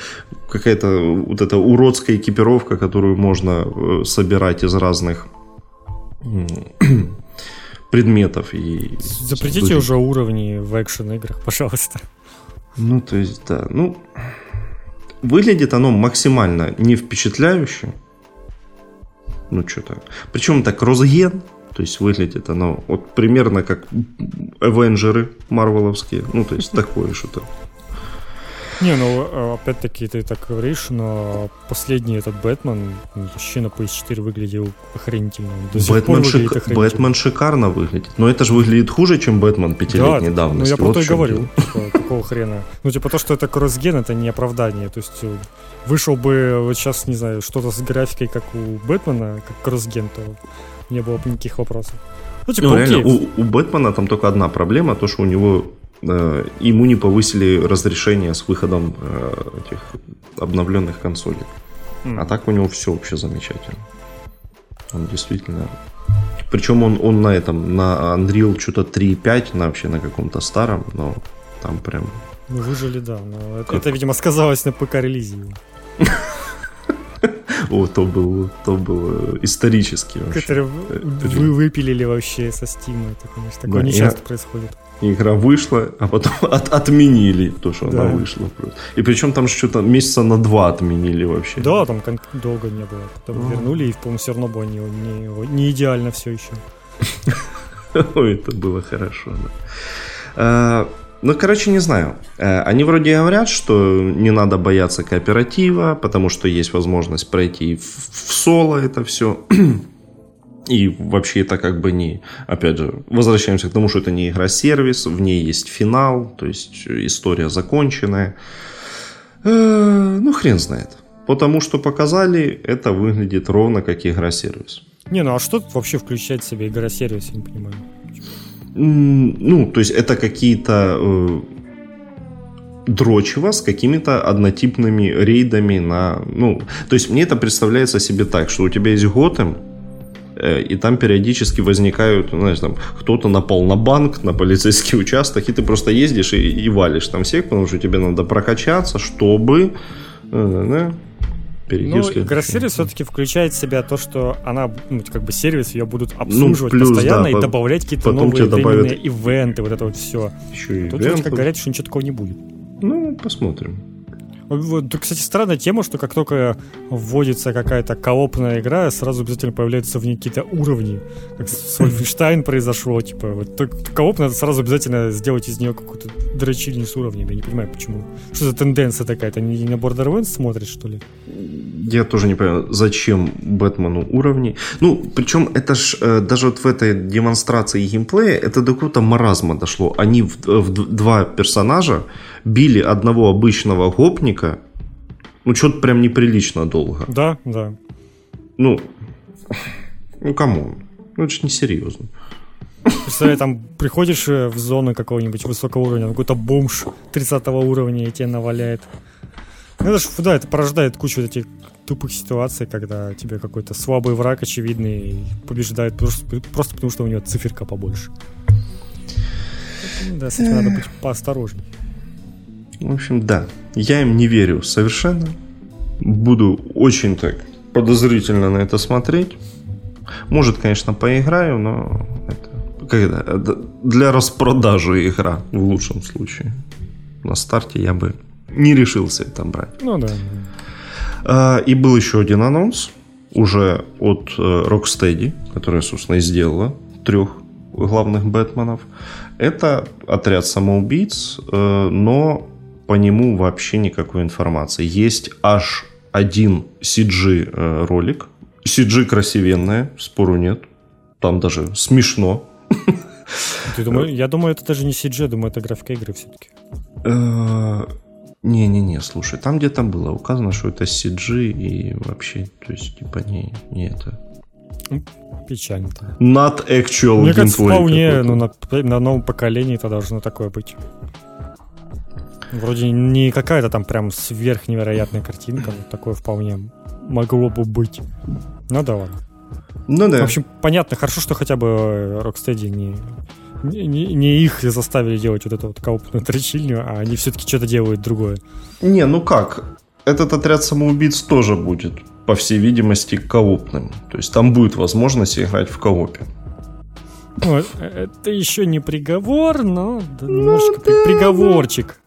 какая-то вот эта уродская экипировка, которую можно э, собирать из разных предметов. И Запретите уже уровни в экшен-играх, пожалуйста. Ну, то есть, да. Ну, выглядит оно максимально не впечатляюще. Ну, что-то. Причем так розген, то есть выглядит оно вот примерно как Авенджеры марвеловские. Ну, то есть такое что-то. Не, ну, опять-таки, ты так говоришь, но последний этот Бэтмен ну, вообще на PS4 выглядел охренительно. Бэтмен, шик... охренительно. Бэтмен шикарно выглядит. Но это же выглядит хуже, чем Бэтмен пятилетней да, давности. Ну, я про вот то и говорю. Типа, какого хрена? Ну, типа, то, что это кроссген, это не оправдание. То есть, э, вышел бы вот сейчас, не знаю, что-то с графикой, как у Бэтмена, как кроссген, то не было бы никаких вопросов. Ну, типа, ну, реально, у, у Бэтмена там только одна проблема, то, что у него ему не повысили разрешение с выходом э, этих обновленных консолей. Mm. А так у него все вообще замечательно. Он действительно... Причем он, он на этом, на Unreal что-то 3.5, на вообще на каком-то старом, но там прям... Ну, выжили, да. Но это, это, видимо, сказалось на ПК-релизе. О, то был, то был исторический вообще. Который вы выпилили вообще со Steam. Это, конечно, такое не часто происходит игра вышла, а потом от, отменили то, что да. она вышла. Просто. И причем там что-то месяца на два отменили вообще. Да, там долго не было. Потом а. вернули, и, по-моему, все равно было не, не, не идеально все еще. Ой, это было хорошо, да. А, ну, короче, не знаю. А, они вроде говорят, что не надо бояться кооператива, потому что есть возможность пройти в, в соло это все. И вообще это как бы не... Опять же, возвращаемся к тому, что это не игра-сервис, в ней есть финал, то есть история законченная. Э, ну, хрен знает. Потому что показали, это выглядит ровно как игра-сервис. Не, ну а что тут вообще включает в себя игра-сервис, я не понимаю. Ну, то есть это какие-то э, дрочево с какими-то однотипными рейдами на... Ну, то есть мне это представляется себе так, что у тебя есть Готэм, э, и там периодически возникают, знаешь, там кто-то напал на банк, на полицейский участок, и ты просто ездишь и, и валишь там всех, потому что тебе надо прокачаться, чтобы э, да, ну, игра-сервис все-таки включает в себя то, что она, ну, как бы сервис, ее будут ну, обслуживать ну, плюс, постоянно да, и добавлять какие-то новые добавят... ивенты, вот это вот все. Еще и Тут вроде как говорят, что ничего такого не будет. Ну, посмотрим. Вот, кстати, странная тема, что как только вводится какая-то коопная игра, сразу обязательно появляются в ней какие-то уровни. Как с Wolfenstein произошло, типа, вот кооп надо сразу обязательно сделать из нее какую-то дрочильню с уровнями. Я не понимаю, почему. Что за тенденция такая? Это не на Borderlands смотришь, что ли? Я тоже не понимаю, зачем Бэтмену уровни. Ну, причем это ж э, даже вот в этой демонстрации геймплея это до какого-то маразма дошло. Они в, в два персонажа били одного обычного гопника, ну, что-то прям неприлично долго. Да, да. Ну, ну, кому? Ну, это же несерьезно. Представляю, там приходишь э, в зону какого-нибудь высокого уровня, какой-то бомж 30 уровня и тебе наваляет. Ну, это ж, да, это порождает кучу этих тупых ситуаций, когда тебе какой-то слабый враг очевидный побеждает просто, просто потому, что у него циферка побольше. Да, с этим надо быть поосторожней. В общем, да, я им не верю совершенно. Буду очень так подозрительно на это смотреть. Может, конечно, поиграю, но это когда для распродажи игра в лучшем случае. На старте я бы не решился это брать. Ну да. А, и был еще один анонс уже от э, Rocksteady, которая, собственно, и сделала трех главных Бэтменов. Это отряд самоубийц, э, но по нему вообще никакой информации. Есть аж один CG э, ролик. CG красивенная, спору нет. Там даже смешно. Ты думаю, я думаю, это даже не CG, думаю, это графика игры все-таки. Не-не-не, слушай, там где-то было указано, что это CG и вообще, то есть, типа, не, не это. Печально-то. Not actual Мне кажется, вполне, ну, на, на новом поколении это должно такое быть. Вроде не какая-то там прям сверхневероятная картинка, но такое вполне могло бы быть. Ну да ладно. Ну да. В общем, понятно, хорошо, что хотя бы Rocksteady не, не, не их заставили делать вот эту вот коопную тречильню, а они все-таки что-то делают другое. Не, ну как? Этот отряд самоубийц тоже будет, по всей видимости, коопным. То есть там будет возможность играть в коопе. Ну, это еще не приговор, но ну, немножечко да, приговорчик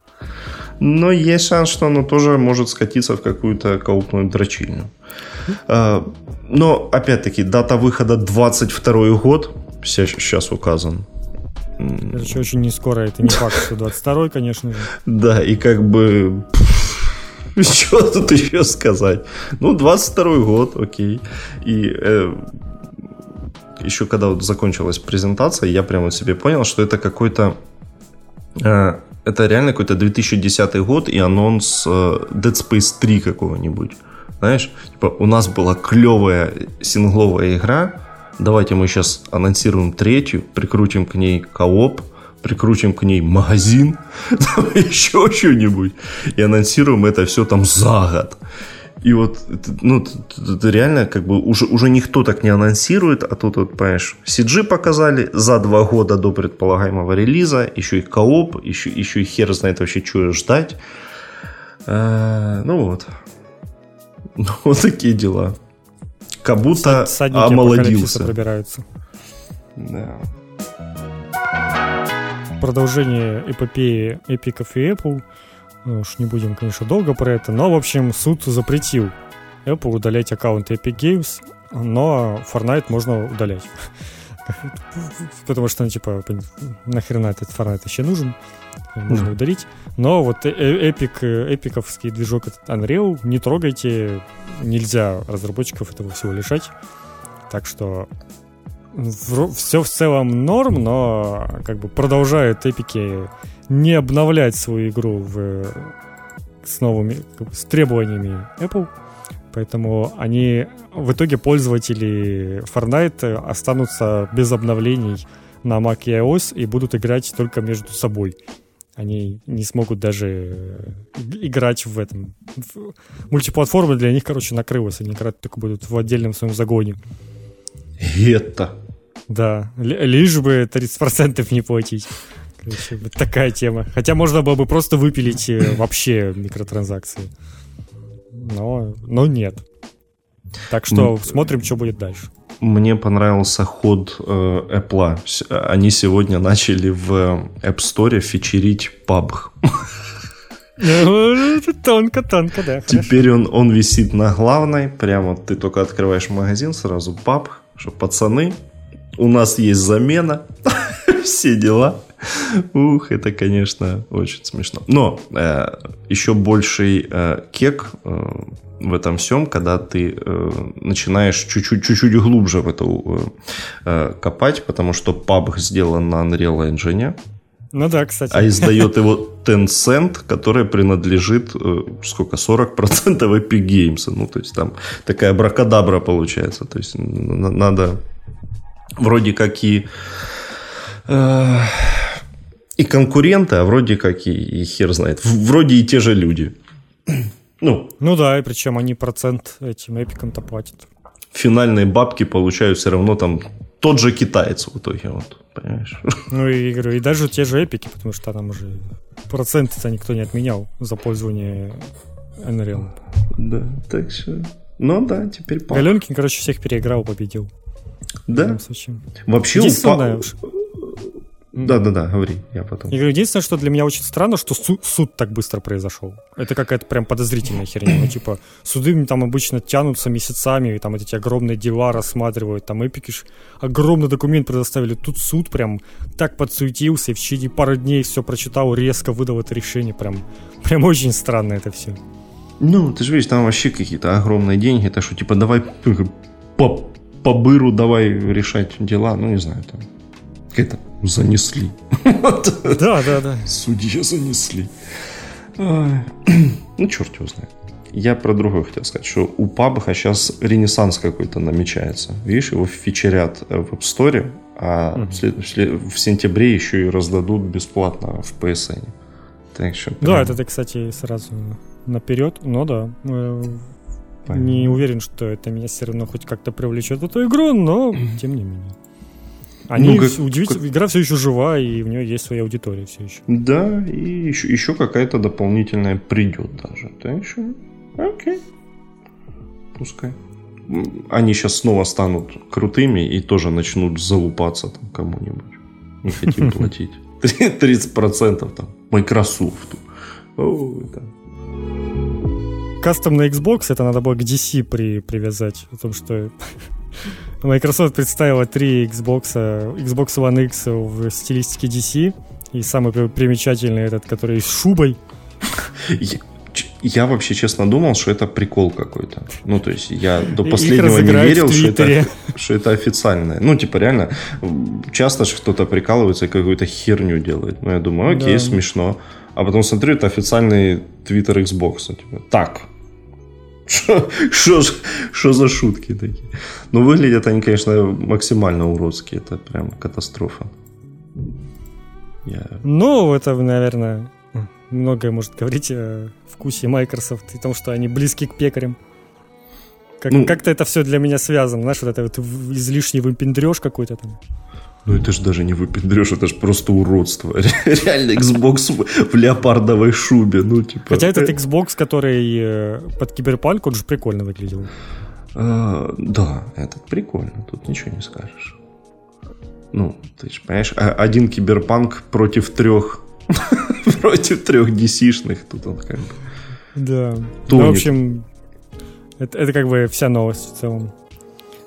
но есть шанс, что оно тоже может скатиться в какую-то коопную дрочильню. А, но, опять-таки, дата выхода 22 год сейчас указан. Это еще очень не скоро, это не факт, что 22 конечно же. Да, и как бы... Что тут еще сказать? Ну, 22 год, окей. И э, еще когда вот закончилась презентация, я прямо себе понял, что это какой-то э, это реально какой-то 2010 год и анонс э, Dead Space 3 какого-нибудь. Знаешь, типа у нас была клевая сингловая игра, давайте мы сейчас анонсируем третью, прикрутим к ней кооп, прикрутим к ней магазин, еще что-нибудь, и анонсируем это все там за год. И вот, ну, это реально, как бы, уже, уже никто так не анонсирует, а тут, вот, понимаешь, CG показали за два года до предполагаемого релиза, еще и кооп, еще, еще и хер знает вообще, что ждать. А, ну вот. Ну, вот такие дела. Как будто Садники омолодился. пробираются. Да. Продолжение эпопеи эпиков и Apple – ну уж не будем, конечно, долго про это, но, в общем, суд запретил Apple удалять аккаунты Epic Games, но Fortnite можно удалять. Потому что, ну, типа, нахрена этот Fortnite еще нужен, можно удалить. Но вот э, э, Epic, эпиковский движок этот Unreal не трогайте, нельзя разработчиков этого всего лишать. Так что все в целом норм, но как бы продолжают эпики не обновлять свою игру в, с новыми как бы, с требованиями Apple. Поэтому они в итоге пользователи Fortnite останутся без обновлений на Mac и iOS и будут играть только между собой. Они не смогут даже э, играть в этом. Мультиплатформа для них, короче, накрылась. Они играть только будут в отдельном своем загоне. Это. Да, лишь бы 30% не платить. Короче, вот такая тема. Хотя можно было бы просто выпилить э, вообще микротранзакции. Но, но нет. Так что смотрим, что будет дальше. Мне понравился ход э, Apple. Они сегодня начали в App Store фичерить PUBG. Тонко, тонко, да. Теперь он, он висит на главной. Прямо ты только открываешь магазин, сразу PUBG, что пацаны, у нас есть замена, все дела. Ух, это, конечно, очень смешно. Но э, еще больший э, кек э, в этом всем, когда ты э, начинаешь чуть-чуть, чуть-чуть глубже в это э, э, копать, потому что PUBG сделан на Unreal Engine. Ну да, кстати. А издает его Tencent, который принадлежит, э, сколько, 40% Epic Games. Ну, то есть там такая бракадабра получается. То есть надо вроде как и... Э, и конкуренты, а вроде как и, и хер знает. Вроде и те же люди. Ну, ну да, и причем они процент этим эпикам-то платят. Финальные бабки получают все равно там тот же китаец в итоге, вот, понимаешь? Ну и говорю, и даже те же эпики, потому что там уже проценты-то никто не отменял за пользование Unreal. Да, так что... Ну да, теперь пап. Галенкин, короче, всех переиграл, победил. Да? Вообще упал... Да-да-да, говори, я потом. Я говорю, единственное, что для меня очень странно, что суд, суд так быстро произошел. Это какая-то прям подозрительная херня. Ну, типа, суды там обычно тянутся месяцами, и там эти огромные дела рассматривают, там эпики ж огромный документ предоставили. Тут суд прям так подсуетился, и в течение пары дней все прочитал, резко выдал это решение. Прям, прям очень странно это все. Ну, ты же видишь, там вообще какие-то огромные деньги, так что, типа, давай по, по быру давай решать дела, ну, не знаю, там, это занесли. Да, да, да. Судья занесли. Ну, черт его знает. Я про другое хотел сказать, что у Пабха сейчас ренессанс какой-то намечается. Видишь, его фичерят в App Store, а mm-hmm. в сентябре еще и раздадут бесплатно в PSN. Так что, прям... Да, это ты, кстати, сразу наперед, но да. Э, Понятно. Не уверен, что это меня все равно хоть как-то привлечет в эту игру, но тем не менее. Они ну, как, удивительно, как... игра все еще жива, и у нее есть своя аудитория все еще. Да, и еще, еще какая-то дополнительная придет даже. Так еще, окей, пускай. Они сейчас снова станут крутыми и тоже начнут залупаться там кому-нибудь. Не хотим платить. 30% там Microsoft. О, это. Кастомный Xbox, это надо было к DC при, привязать. Потому что Microsoft представила три Xbox, Xbox One X в стилистике DC. И самый примечательный этот, который с шубой. Я, я вообще честно думал, что это прикол какой-то. Ну, то есть я до последнего не верил, что это, что это официальное. Ну, типа, реально, часто же кто-то прикалывается и какую-то херню делает. Ну, я думаю, окей, да. смешно. А потом смотрю, это официальный твиттер Xbox. Типа, так, что за шутки такие? Ну, выглядят они, конечно, максимально уродские. Это прям катастрофа. Я... Ну, это, наверное, многое может говорить о вкусе Microsoft и том, что они близки к пекарям. Как, ну, как-то это все для меня связано. Знаешь, вот это вот излишний выпендреж какой-то там. Ну это же даже не выпендрешь, это же просто уродство. Реально Xbox в леопардовой шубе, ну типа. Хотя этот Xbox, который э, под киберпанк, он же прикольно выглядел. А, да, этот прикольно, тут ничего не скажешь. Ну, ты же понимаешь, а один киберпанк против трех против трех DC-шных, тут он как бы Да. Ну, в общем, это, это как бы вся новость в целом.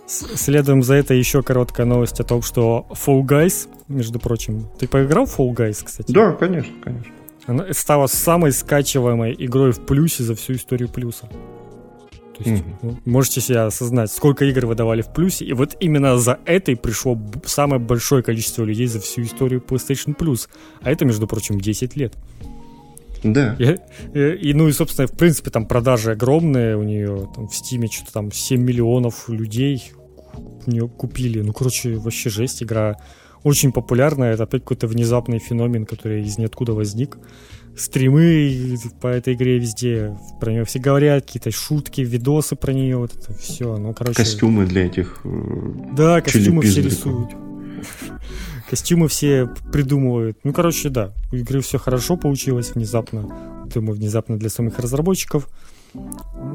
Следом за это еще короткая новость о том, что Fall Guys, между прочим, ты поиграл в Fall Guys, кстати? Да, конечно, конечно. Она стала самой скачиваемой игрой в плюсе за всю историю плюса. То есть mm-hmm. можете себе осознать, сколько игр выдавали в плюсе, и вот именно за этой пришло самое большое количество людей за всю историю PlayStation Plus. А это, между прочим, 10 лет. Да. И, и, ну и, собственно, в принципе, там продажи огромные у нее. Там в Стиме что-то там 7 миллионов людей у нее купили. Ну, короче, вообще жесть. Игра очень популярная. Это опять какой-то внезапный феномен, который из ниоткуда возник. Стримы по этой игре везде. Про нее все говорят, какие-то шутки, видосы про нее. Вот это все. Ну, короче... Костюмы для этих э, Да, костюмы все рисуют. Костюмы все придумывают. Ну, короче, да. У игры все хорошо получилось внезапно. Думаю, внезапно для самих разработчиков.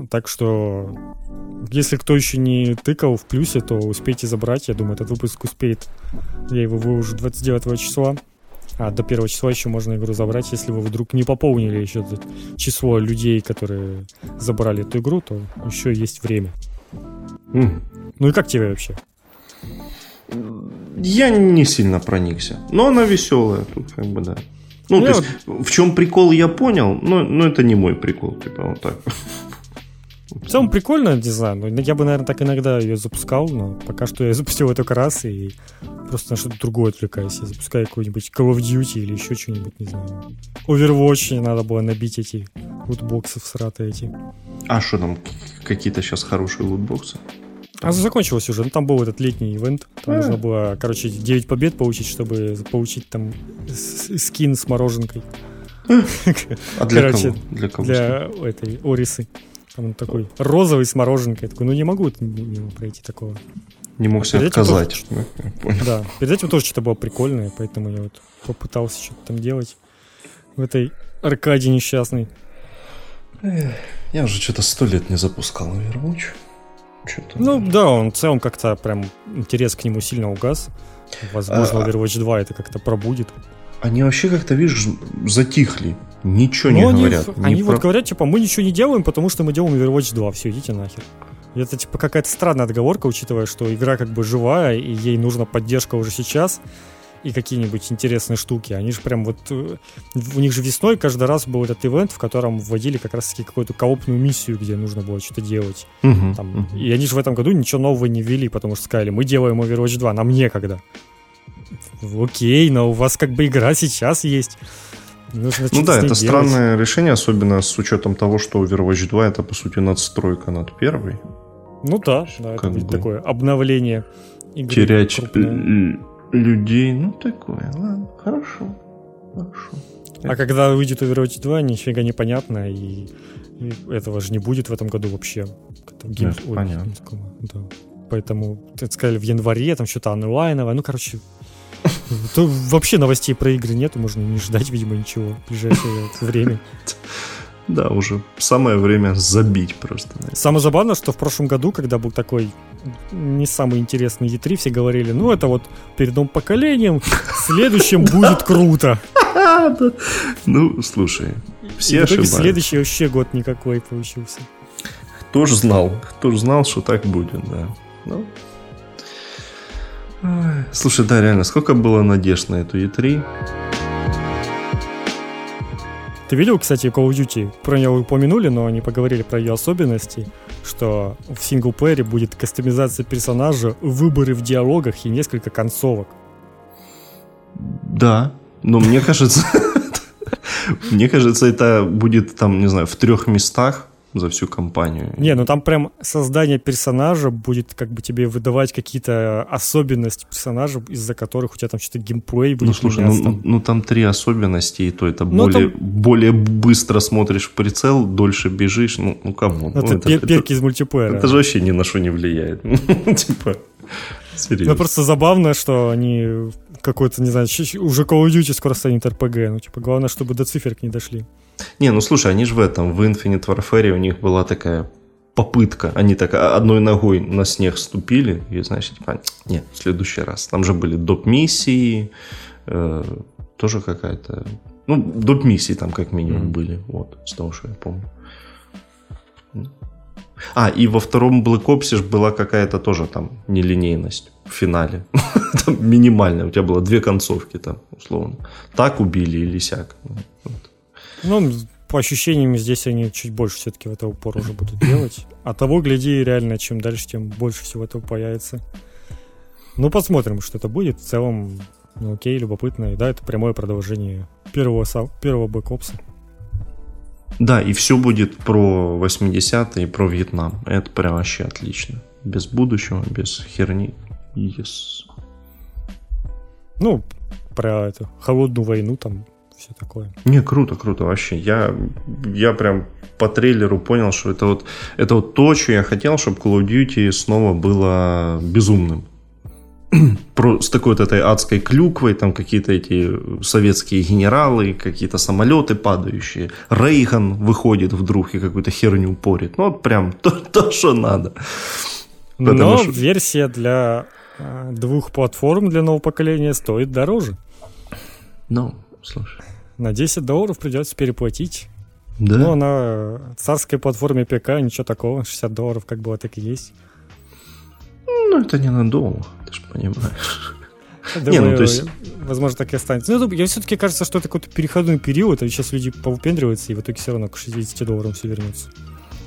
Так что, если кто еще не тыкал в плюсе, то успейте забрать. Я думаю, этот выпуск успеет. Я его выложу 29 числа. А до первого числа еще можно игру забрать. Если вы вдруг не пополнили еще число людей, которые забрали эту игру, то еще есть время. Mm. Ну и как тебе вообще? Я не сильно проникся. Но она веселая, тут как бы да. Ну, ну то есть, вот... в чем прикол, я понял, но, но это не мой прикол, типа вот так. В целом прикольно дизайн. Я бы, наверное, так иногда ее запускал, но пока что я запустил ее только раз и просто на что-то другое отвлекаюсь. Я запускаю какой-нибудь Call of Duty или еще что-нибудь, не знаю. Overwatch надо было набить эти лутбоксы всратые эти. А что там, какие-то сейчас хорошие лутбоксы? А закончилось уже. Ну, там был этот летний ивент. Там а. нужно было, короче, 9 побед получить, чтобы получить там скин с мороженкой. А для короче, кого? Для кого? Для этой Орисы. Там такой розовый с мороженкой. Я такой, ну не могу мимо пройти такого. Не мог себе отказать. Тоже, да, перед этим тоже что-то было прикольное, поэтому я вот попытался что-то там делать в этой аркаде несчастной. Я уже что-то сто лет не запускал Overwatch. Что-то... Ну да, он в целом как-то прям интерес к нему сильно угас. Возможно, а, Overwatch 2 это как-то пробудит. Они вообще как-то, видишь, затихли. Ничего Но не они, говорят. Они про... вот говорят, типа, мы ничего не делаем, потому что мы делаем Overwatch 2. Все, идите нахер. Это, типа, какая-то странная отговорка, учитывая, что игра как бы живая, и ей нужна поддержка уже сейчас и какие-нибудь интересные штуки. Они же прям вот... Э, у них же весной каждый раз был этот ивент, в котором вводили как раз-таки какую-то коопную миссию, где нужно было что-то делать. Uh-huh, Там. И они же в этом году ничего нового не ввели, потому что сказали, мы делаем Overwatch 2, нам некогда. Окей, но у вас как бы игра сейчас есть. Нужно ну да, это делать. странное решение, особенно с учетом того, что Overwatch 2 это по сути надстройка над первой. Ну да, да это бы такое обновление игры. Терять людей, ну такое, ладно, хорошо, хорошо. А когда выйдет Overwatch 2, нифига не понятно, и, и этого же не будет в этом году вообще. Геймс... Да, Ой, понятно. Да. Поэтому, так сказали, в январе там что-то онлайновое, ну, короче, то вообще новостей про игры нету, можно не ждать, видимо, ничего в ближайшее время. Да, уже самое время забить просто. Самое забавное, что в прошлом году, когда был такой не самый интересный E3, все говорили, ну это вот перед новым поколением, в следующем будет круто. Ну, слушай, все ошибаются. следующий вообще год никакой получился. Кто ж знал, кто ж знал, что так будет, да. Ну, Слушай, да, реально, сколько было надежд на эту E3? Ты видел, кстати, Call of Duty? Про нее упомянули, но не поговорили про ее особенности, что в синглплеере будет кастомизация персонажа, выборы в диалогах и несколько концовок. Да, но мне кажется, мне кажется, это будет там, не знаю, в трех местах за всю компанию. Не, ну там прям создание персонажа будет как бы тебе выдавать какие-то особенности персонажа, из-за которых у тебя там что-то геймплей будет Ну слушай, ну, ну, ну там три особенности, и то это ну, более, там... более быстро смотришь в прицел, дольше бежишь, ну, ну кому? Ну, это, это, пер- перки из мультиплеера. Это же вообще ни на что не влияет. Типа, серьезно. Ну просто забавно, что они какой-то, не знаю, уже Call of Duty скоро станет RPG, ну типа главное, чтобы до циферок не дошли. Не, ну слушай, они же в этом, в Infinite Warfare у них была такая попытка. Они так одной ногой на снег ступили, и, знаешь, типа, нет, в следующий раз. Там же были доп-миссии, э, тоже какая-то... Ну, доп-миссии там как минимум mm-hmm. были, вот, с того, что я помню. А, и во втором Black Ops была какая-то тоже там нелинейность в финале. там минимальная. У тебя было две концовки там, условно. Так убили или сяк. Вот. Ну, по ощущениям, здесь они чуть больше все-таки в это упор уже будут делать. А того, гляди, реально, чем дальше, тем больше всего этого появится. Ну, посмотрим, что это будет. В целом, ну, окей, любопытно. И да, это прямое продолжение первого, первого бэкопса. Да, и все будет про 80-е и про Вьетнам. Это прям вообще отлично. Без будущего, без херни. Yes. Ну, про эту холодную войну там все такое. Не, круто, круто вообще. Я, я прям по трейлеру понял, что это вот, это вот то, что я хотел, чтобы Call of Duty снова было безумным. Про, с такой вот этой адской клюквой, там какие-то эти советские генералы, какие-то самолеты падающие. Рейган выходит вдруг и какую-то херню порит. Ну, вот прям то, то что надо. Потому Но что... версия для э, двух платформ для нового поколения стоит дороже. Ну, слушай. На 10 долларов придется переплатить. Да? Ну, на царской платформе ПК ничего такого. 60 долларов как было, так и есть. Ну, это ненадолго, ты же понимаешь. Думаю, не, ну, то есть... Возможно, так и останется. Ну, я все-таки кажется, что это какой-то переходной период, а сейчас люди повыпендриваются, и в итоге все равно к 60 долларам все вернется.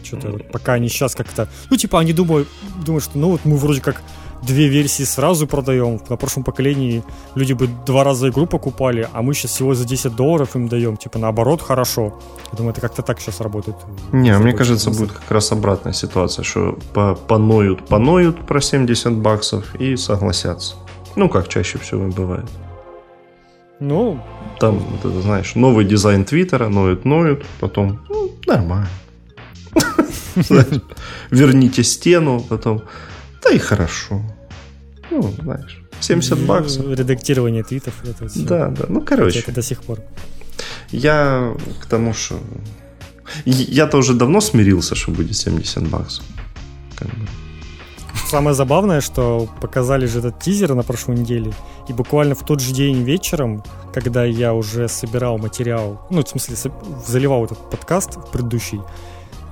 Что-то вот, пока они сейчас как-то... Ну, типа, они думают, думают, что ну вот мы вроде как две версии сразу продаем. На прошлом поколении люди бы два раза игру покупали, а мы сейчас всего за 10 долларов им даем. Типа, наоборот, хорошо. Я думаю, это как-то так сейчас работает. Не, мне кажется, будет как раз обратная ситуация, что поноют, поноют про 70 баксов и согласятся. Ну, как чаще всего бывает. Ну... Там, вот это, знаешь, новый дизайн Твиттера, ноют, ноют, потом, ну, нормально. Верните стену, потом, да и хорошо. Ну, знаешь, 70 баксов. Редактирование твитов. Это все. Да, да, ну, короче. Это до сих пор. Я к тому, что... Я-то уже давно смирился, что будет 70 баксов. Как бы. Самое забавное, что показали же этот тизер на прошлой неделе, и буквально в тот же день вечером, когда я уже собирал материал, ну, в смысле, заливал этот подкаст предыдущий,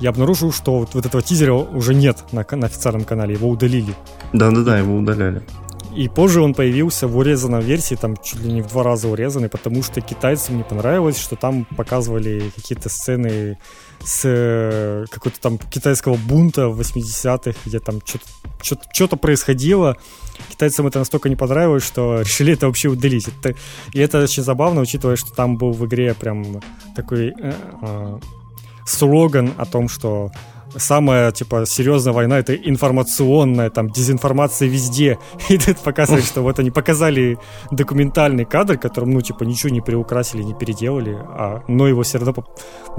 я обнаружил, что вот, вот этого тизера уже нет на, на официальном канале, его удалили. Да-да-да, его удаляли. И позже он появился в урезанной версии, там чуть ли не в два раза урезанный, потому что китайцам не понравилось, что там показывали какие-то сцены с э, какого-то там китайского бунта в 80-х, где там что-то, что-то происходило. Китайцам это настолько не понравилось, что решили это вообще удалить. Это, и это очень забавно, учитывая, что там был в игре прям такой э, э, слоган о том, что самая, типа, серьезная война это информационная, там, дезинформация везде. И тут показывает, что вот они показали документальный кадр, которым, ну, типа, ничего не приукрасили, не переделали, а, но его все равно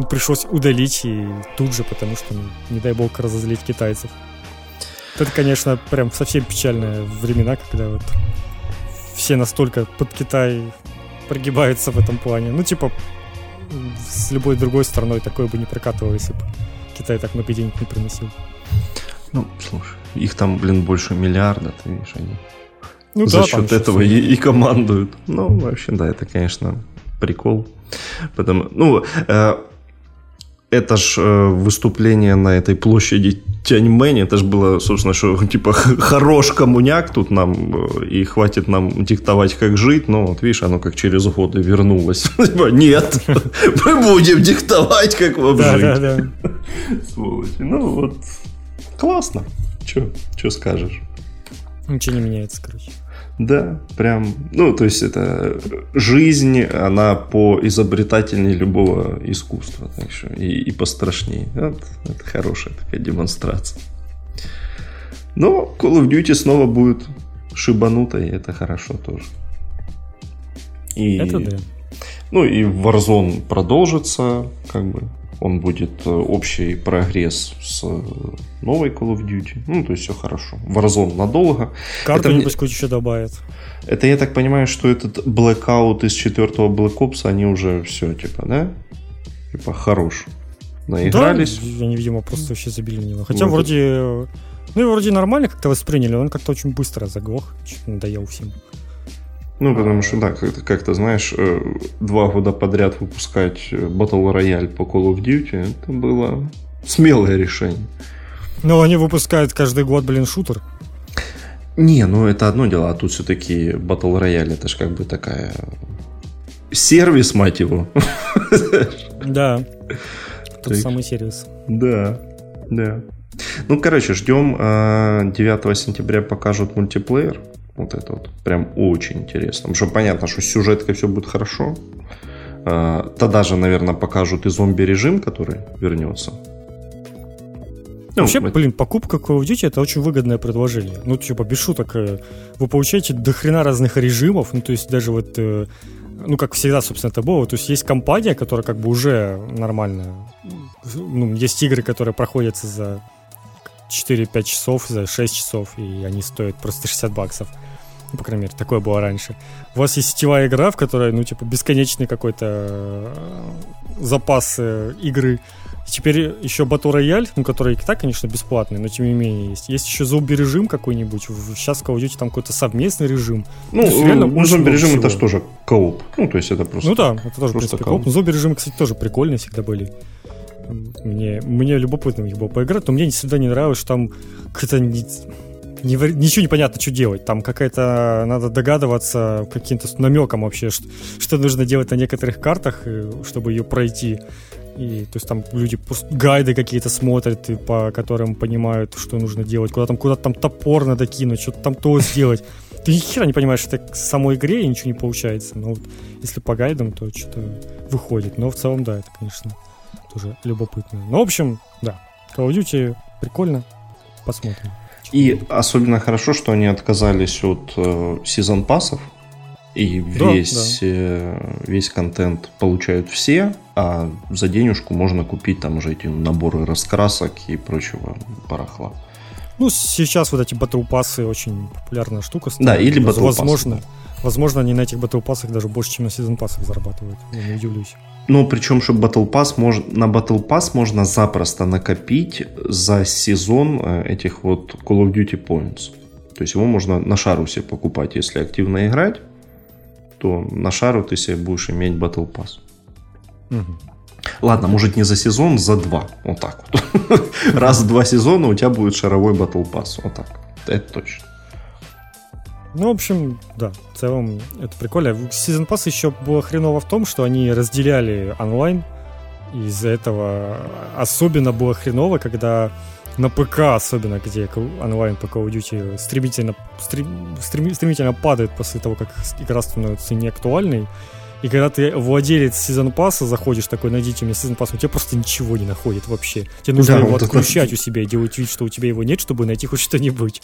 пришлось удалить и тут же, потому что, ну, не дай бог, разозлить китайцев. Это, конечно, прям совсем печальные времена, когда вот все настолько под Китай прогибаются в этом плане. Ну, типа, с любой другой страной такое бы не прокатывало, если бы Китай так много денег не приносил. Ну, слушай, их там, блин, больше миллиарда, ты видишь, они ну, за да, счет этого и, и командуют. Ну, вообще, да, это, конечно, прикол. Потому, ну, э, это ж э, выступление на этой площади Тяньмэнь, это же было, собственно, что, типа, хорош коммуняк тут нам, э, и хватит нам диктовать, как жить, но вот видишь, оно как через годы вернулось. Типа, нет, мы будем диктовать, как вам жить. Да, да. Сволочи. Ну, вот, классно. Че скажешь? Ничего не меняется, короче. Да, прям, ну, то есть это жизнь, она по изобретательней любого искусства, так что и, и пострашнее. Вот, это хорошая такая демонстрация. Но Call of Duty снова будет шибанутой, это хорошо тоже. И, это да. Ну и Warzone продолжится, как бы он будет э, общий прогресс с э, новой Call of Duty. Ну, то есть все хорошо. Warzone надолго. Карту это, нибудь еще добавят. Это я так понимаю, что этот Blackout из четвертого Black Ops, они уже все, типа, да? Типа, хорош. Наигрались. Да, они, видимо, просто вообще забили на него. Хотя вот. вроде... Ну, и вроде нормально как-то восприняли, он как-то очень быстро заглох. Надоел всем. Ну, потому что, да, как-то, как знаешь, э, два года подряд выпускать э, Battle Royale по Call of Duty, это было смелое решение. Ну, они выпускают каждый год, блин, шутер. Не, ну это одно дело, а тут все-таки Battle Royale, это же как бы такая... Сервис, мать его. Да, тот самый сервис. Да, да. Ну, короче, ждем 9 э, сентября покажут мультиплеер. Вот это вот прям очень интересно. Потому что понятно, что сюжетка все будет хорошо. Э, тогда же, наверное, покажут и зомби-режим, который вернется. Ну, Вообще, это... блин, покупка Call of Duty это очень выгодное предложение. Ну, типа, без шуток, э, вы получаете дохрена разных режимов, ну, то есть даже вот, э, ну, как всегда, собственно, это было, то есть есть компания, которая как бы уже нормальная. Ну, есть игры, которые проходятся за 4-5 часов, за 6 часов, и они стоят просто 60 баксов. Ну, по крайней мере, такое было раньше. У вас есть сетевая игра, в которой, ну, типа, бесконечный какой-то э, запас игры, Теперь еще Battle Royale, ну, который и так, конечно, бесплатный, но тем не менее есть. Есть еще зомби-режим какой-нибудь. Сейчас в Call of Duty там какой-то совместный режим. Ну, ну зомби-режим это же тоже кооп. Ну, то есть это просто Ну да, это тоже, в принципе, кооп. Зомби-режимы, кстати, тоже прикольные всегда были. Мне, мне любопытно было поиграть, но мне всегда не нравилось, что там какая-то не, не, ничего не понятно, что делать. Там какая-то, надо догадываться каким-то намеком вообще, что, что нужно делать на некоторых картах, э, чтобы ее пройти. И, то есть там люди гайды какие-то смотрят, и по которым понимают, что нужно делать, куда там, куда там топор надо кинуть, что-то там то сделать. Ты ни хера не понимаешь, это к самой игре и ничего не получается. Но вот если по гайдам, то что-то выходит. Но в целом, да, это, конечно, тоже любопытно. Ну, в общем, да, Call of Duty прикольно. Посмотрим. И особенно хорошо, что они отказались от э, сезон пассов, и весь, да, да. Э, весь контент получают все, а за денежку можно купить там уже эти наборы раскрасок и прочего барахла. Ну, сейчас вот эти батл пассы очень популярная штука. Стала. Да, или батл Возможно, возможно, они на этих батл пассах даже больше, чем на сезон пассах зарабатывают. Я не удивлюсь. Ну, причем, что Battle Pass мож... на Battle Pass можно запросто накопить за сезон э, этих вот Call of Duty Points. То есть его можно на шарусе покупать, если активно играть то на шару ты себе будешь иметь Battle Pass. Угу. Ладно, может не за сезон, за два. Вот так вот. Раз в два сезона у тебя будет шаровой Battle Pass. Вот так. Это точно. Ну, в общем, да, в целом это прикольно. Season Pass еще было хреново в том, что они разделяли онлайн. Из-за этого особенно было хреново, когда на ПК особенно, где онлайн по Call of Duty стремительно, стрем, стремительно падает после того, как игра становится неактуальной. И когда ты владелец сезон пасса, заходишь такой, найдите мне сезон пасс, у тебя просто ничего не находит вообще. Тебе нужно да, его отключать это... у себя и делать вид, что у тебя его нет, чтобы найти хоть что-нибудь.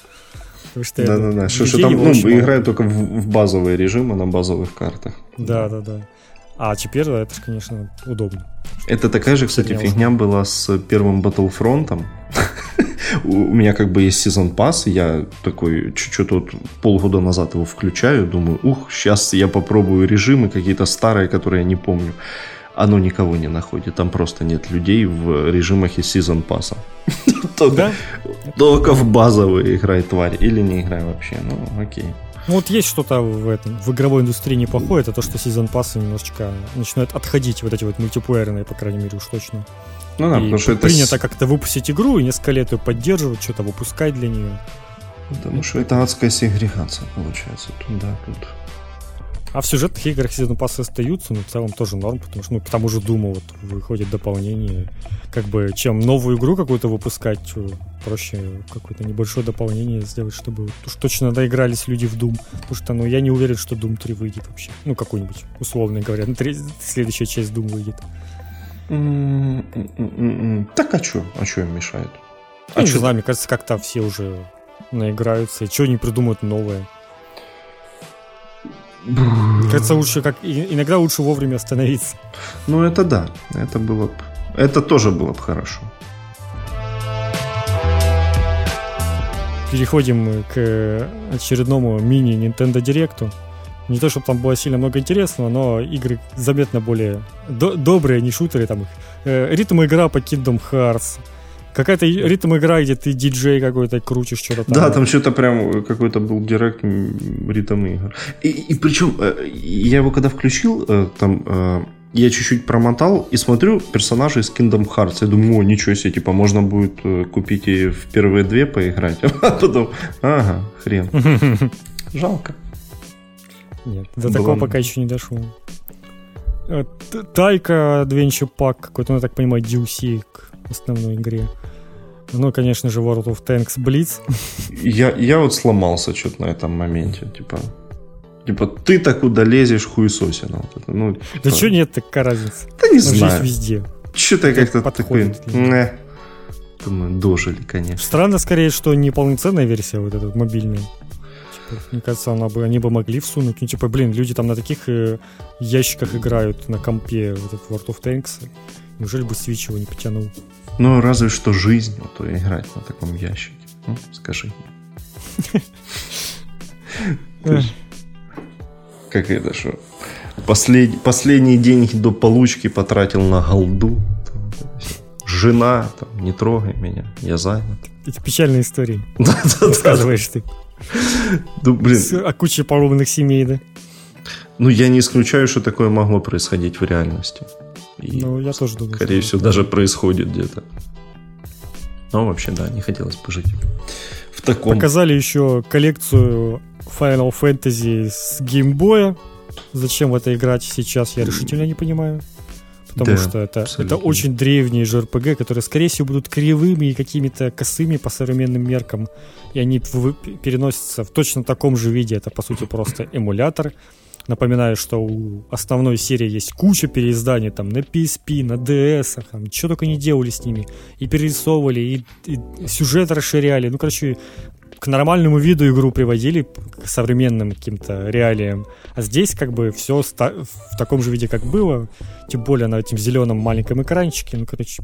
Да, да, да. Что, что там, ну, играют только в, в базовые режимы на базовых картах. Да, да, да. А теперь это же, конечно, удобно. Это такая же, кстати, фигня была с первым Battlefront. У меня как бы есть сезон пас, я такой чуть-чуть тут полгода назад его включаю, думаю, ух, сейчас я попробую режимы какие-то старые, которые я не помню. Оно никого не находит, там просто нет людей в режимах из сезон паса. Только, только в базовые играй тварь или не играй вообще, ну окей. Ну вот есть что-то в этом, в игровой индустрии неплохое, это то, что сезон пассы немножечко начинают отходить, вот эти вот мультиплеерные, по крайней мере, уж точно. Ну да, и потому что это... Принято как-то выпустить игру и несколько лет ее поддерживать, что-то выпускать для нее. Потому что это адская сегрегация получается. Тут, да, тут а в сюжетных играх сезон пассы остаются, но в целом тоже норм, потому что, ну, к тому же Думу вот выходит дополнение. Как бы, чем новую игру какую-то выпускать, проще какое-то небольшое дополнение сделать, чтобы уж точно доигрались люди в Doom. Потому что, ну, я не уверен, что Doom 3 выйдет вообще. Ну, какой-нибудь, условно говоря. Ну, треть, следующая часть Doom выйдет. Так а что? А что им мешает? А, а что? Не знаю, мне кажется, как-то все уже наиграются. И что они придумают новое? Кажется, лучше как иногда лучше вовремя остановиться. Ну это да, это было бы, это тоже было бы хорошо. Переходим к очередному мини Nintendo Директу. Не то, чтобы там было сильно много интересного, но игры заметно более до- добрые, не шутеры там их. Э, ритм игра по Kingdom Hearts, Какая-то ритм игра, где ты диджей какой-то крутишь что-то там. Да, там что-то прям какой-то был директ ритм игр. И, и причем э, я его когда включил, э, там э, я чуть-чуть промотал и смотрю персонажей из Kingdom Hearts. Я думаю, о, ничего себе, типа, можно будет купить и в первые две поиграть. А потом, ага, хрен. Жалко. Нет, до такого пока еще не дошел. Тайка Adventure Pack какой-то, ну, я так понимаю, DLC основной игре. Ну, конечно же, World of Tanks Blitz. Я, я вот сломался что-то на этом моменте, типа... Типа, ты так куда лезешь, хуесосина. Вот это. Ну, типа... Да что нет, такая разница? Да не знаю. везде. Что-то как-то такой... Не. Думаю, дожили, конечно. Странно скорее, что не полноценная версия вот эта мобильная. Типа, мне кажется, она бы, они бы могли всунуть. Ну, типа, блин, люди там на таких э, ящиках играют на компе в этот World of Tanks. Неужели бы Switch его не потянул? Ну, разве что жизнь, то играть на таком ящике. Ну, скажи. Как это что? Послед... Последние деньги до получки потратил на голду. Жена, там, не трогай меня, я занят. Эти печальные истории. Рассказываешь ты. Ну, блин. О куче поломанных семей, да? Ну, я не исключаю, что такое могло происходить в реальности. И, ну, я тоже думаю. Скорее всего, даже происходит где-то. Но вообще, да, не хотелось бы жить в таком... Показали еще коллекцию Final Fantasy с геймбоя. Зачем в это играть сейчас, я решительно не понимаю. Потому да, что это, это очень древние же RPG, которые, скорее всего, будут кривыми и какими-то косыми по современным меркам. И они переносятся в точно таком же виде. Это, по сути, просто эмулятор. Напоминаю, что у основной серии есть куча переизданий там на PSP, на DS, там, что только не делали с ними. И перерисовывали, и, и сюжет расширяли. Ну, короче, к нормальному виду игру приводили, к современным каким-то реалиям. А здесь как бы все в таком же виде, как было. Тем более на этом зеленом маленьком экранчике. Ну, короче,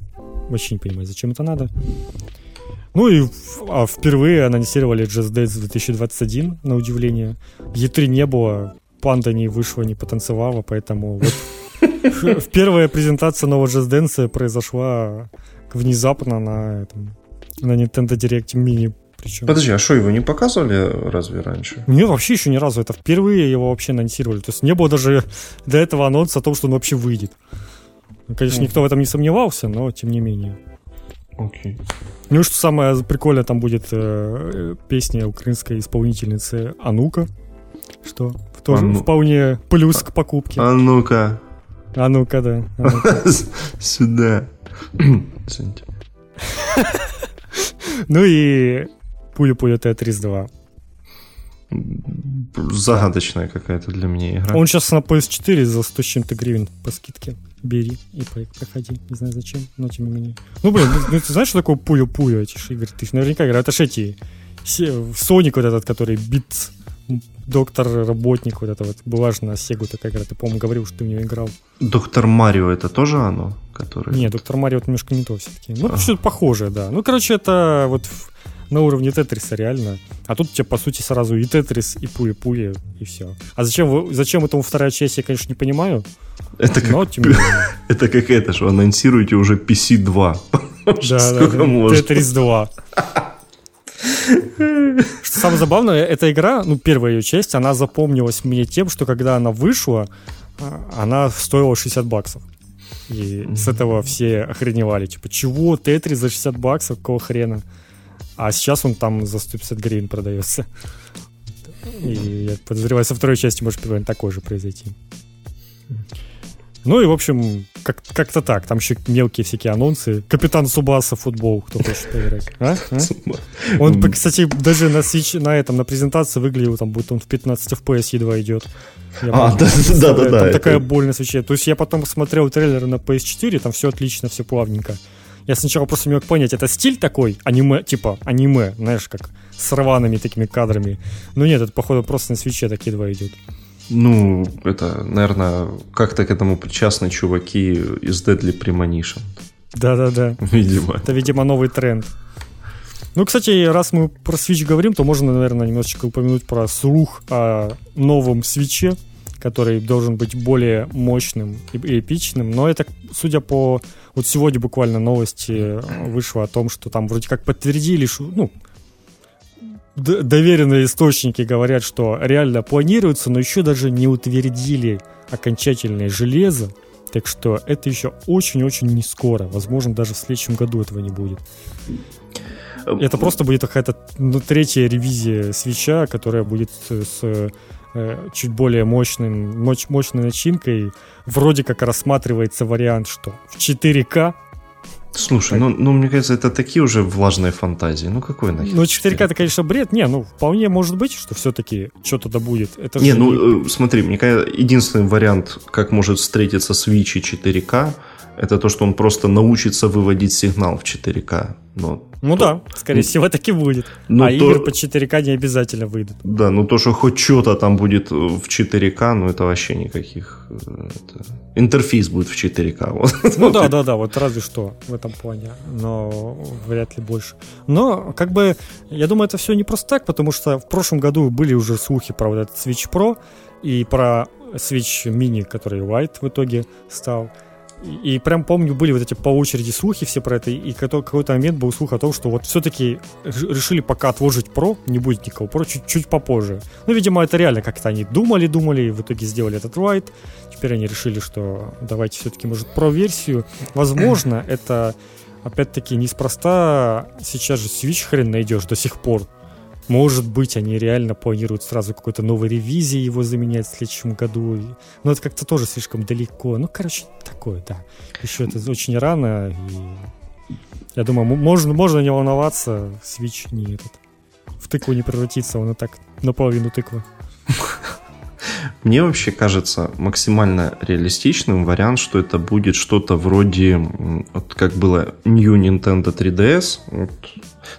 вообще не понимаю, зачем это надо. Ну и а впервые анонсировали Just Dance 2021, на удивление. E3 не было, панда не вышла, не потанцевала, поэтому вот первая презентация нового Just Dance произошла внезапно на, этом, на Nintendo Direct Mini причем. Подожди, а что, его не показывали разве раньше? Нет, вообще еще ни разу. Это впервые его вообще анонсировали. То есть не было даже до этого анонса о том, что он вообще выйдет. Конечно, никто в этом не сомневался, но тем не менее. Окей. Ну и что самое прикольное, там будет э, песня украинской исполнительницы Анука, что тоже Ану... вполне плюс к покупке. А ну-ка. А ну-ка, да. А Сюда. Ну и Пуля-пуля Тетрис 2. Загадочная какая-то для меня игра. Он сейчас на PS4 за 100 с чем-то гривен по скидке. Бери и проходи. Не знаю зачем, но тем не менее. Ну, блин, ну, ну ты знаешь, что такое пулю-пулю эти игры? Ты наверняка играл. Это же эти... Соник вот этот, который бит доктор работник вот это вот была же на Сегу такая игра ты по-моему говорил что ты в нее играл доктор Марио это тоже оно которое нет доктор Марио это немножко не то все-таки ну а. что-то похожее да ну короче это вот на уровне Тетриса реально. А тут у тебя, по сути, сразу и Тетрис, и Пуи-Пуи, и все. А зачем, зачем этому вторая часть, я, конечно, не понимаю. Это как, но, тем не это как это, что анонсируете уже PC2. Да, да, да. Тетрис 2. Что самое забавное, эта игра, ну, первая ее часть, она запомнилась мне тем, что когда она вышла, а, она стоила 60 баксов. И с этого все охреневали. Типа, чего, Тетрис за 60 баксов, какого хрена? А сейчас он там за 150 гривен продается. И я подозреваю, со второй части может примерно такое же произойти. Ну и, в общем, как- как-то так. Там еще мелкие всякие анонсы. Капитан Субаса футбол, кто хочет поиграть. А? А? Он, кстати, даже на, Switch, на этом, на презентации выглядел, там, будто он в 15 FPS едва идет. Я а, да, да, да, да. Там такая боль на свече. То есть я потом смотрел трейлер на PS4, там все отлично, все плавненько. Я сначала просто не мог понять, это стиль такой, аниме, типа аниме, знаешь, как с рваными такими кадрами. Но нет, это, походу, просто на свече такие два идет. Ну, это, наверное, как-то к этому причастны чуваки из Deadly Premonition. Да-да-да. Видимо. Это, видимо, новый тренд. Ну, кстати, раз мы про Switch говорим, то можно, наверное, немножечко упомянуть про слух о новом свече, который должен быть более мощным и эпичным. Но это, судя по вот сегодня буквально новости вышло о том, что там вроде как подтвердили, что, ну, доверенные источники говорят, что реально планируется, но еще даже не утвердили окончательное железо. Так что это еще очень-очень не скоро. Возможно, даже в следующем году этого не будет. Это просто будет какая-то ну, третья ревизия свеча, которая будет с Э, чуть более мощным, мощной начинкой, вроде как рассматривается вариант, что в 4К Слушай, ну, ну, мне кажется, это такие уже влажные фантазии. Ну, какой нахер? Ну, 4К это, конечно, бред. Не, ну, вполне может быть, что все-таки что-то да будет. Это не, ну, не... Э, смотри, мне кажется, единственный вариант, как может встретиться Switch и 4К, это то, что он просто научится выводить сигнал в 4К. Но ну то, да, скорее ну, всего, так и будет. Но а то, игры по 4К не обязательно выйдут. Да, ну то, что хоть что-то там будет в 4К, ну это вообще никаких... Э, это... Интерфейс будет в 4К. Вот. Ну да, да, да, вот разве что в этом плане, но вряд ли больше. Но, как бы, я думаю, это все не просто так, потому что в прошлом году были уже слухи про вот этот Switch Pro и про Switch Mini, который White в итоге стал. И, прям помню, были вот эти по очереди слухи все про это, и какой-то момент был слух о том, что вот все-таки решили пока отложить про, не будет никого про, чуть-чуть попозже. Ну, видимо, это реально как-то они думали-думали, и в итоге сделали этот райд. Теперь они решили, что давайте все-таки, может, про-версию. Возможно, это, опять-таки, неспроста сейчас же Switch хрен найдешь до сих пор. Может быть, они реально планируют сразу какой-то новой ревизии его заменять в следующем году. Но это как-то тоже слишком далеко. Ну, короче, такое, да. Еще это очень рано. И я думаю, можно, можно не волноваться. Switch не этот. В тыкву не превратится, он и так наполовину тыквы. Мне вообще кажется максимально реалистичным вариант, что это будет что-то вроде, вот как было New Nintendo 3DS. Вот.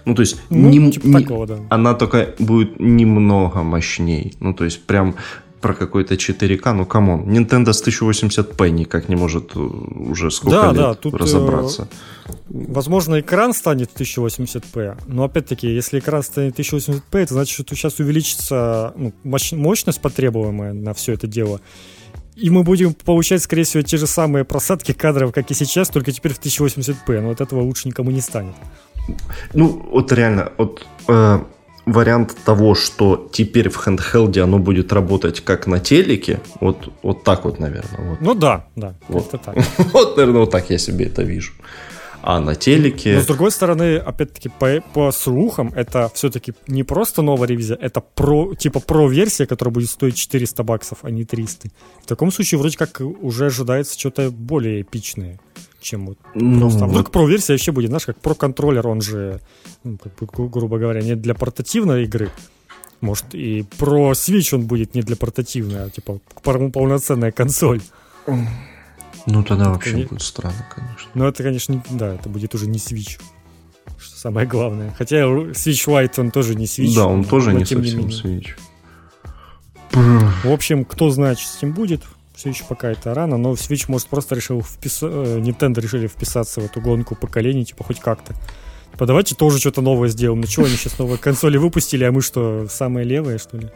Ну, то есть, ну, не, типа не, такого, да. она только будет немного мощней. Ну, то есть, прям про какой-то 4К, ну come on, Nintendo с 1080p никак не может э, уже сколько да, лет да, тут, э, разобраться. Возможно, экран станет 1080p, но опять-таки, если экран станет 1080p, это значит, что сейчас увеличится ну, мощность потребуемая на все это дело. И мы будем получать, скорее всего, те же самые просадки кадров, как и сейчас, только теперь в 1080p. Но от этого лучше никому не станет. Ну, вот реально, вот э, вариант того, что теперь в хендхелде оно будет работать как на телеке, вот, вот так вот, наверное. Вот. Ну да, да, вот. так. вот, наверное, вот так я себе это вижу. А на телеке... Но с другой стороны, опять-таки, по, по слухам, это все-таки не просто новая ревизия, это про, типа про-версия, которая будет стоить 400 баксов, а не 300. В таком случае вроде как уже ожидается что-то более эпичное чем вот ну, просто. А вдруг про-версия вообще будет, знаешь, как про-контроллер, он же, ну, как бы, грубо говоря, не для портативной игры. Может, и про Switch он будет не для портативной, а типа полноценная консоль. Ну, тогда вообще не... будет странно, конечно. Ну, это, конечно, не... да, это будет уже не Switch. Что самое главное. Хотя Switch White, он тоже не Switch. Да, он тоже не совсем не Switch. В общем, кто знает, что с ним будет, все еще пока это рано, но Switch, может, просто решил вписаться, э, Nintendo решили вписаться в эту гонку поколений, типа, хоть как-то. Типа, давайте тоже что-то новое сделаем. Ну, чего они сейчас новые консоли выпустили, а мы что, самые левые, что ли?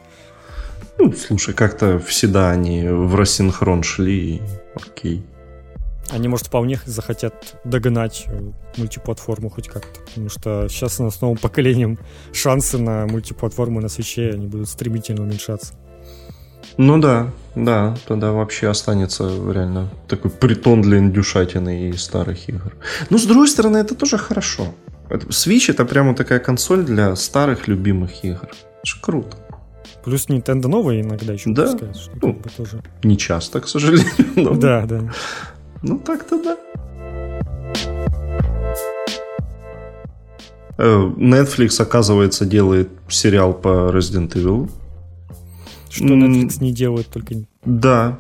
Ну, слушай, как-то всегда они в рассинхрон шли, и окей. Они, может, вполне захотят догнать э, мультиплатформу хоть как-то. Потому что сейчас с новым поколением шансы на мультиплатформу на свече они будут стремительно уменьшаться. Ну да, да, тогда вообще останется реально такой притон для индюшатины и старых игр. Но с другой стороны, это тоже хорошо. Switch это прямо такая консоль для старых любимых игр. Это же круто. Плюс Nintendo новые иногда еще да? выпускают. Что ну, как бы тоже... Не часто, к сожалению. Но... Да, да. Ну так-то да. Э, Netflix, оказывается, делает сериал по Resident Evil. Что Netflix не делает, только... Да.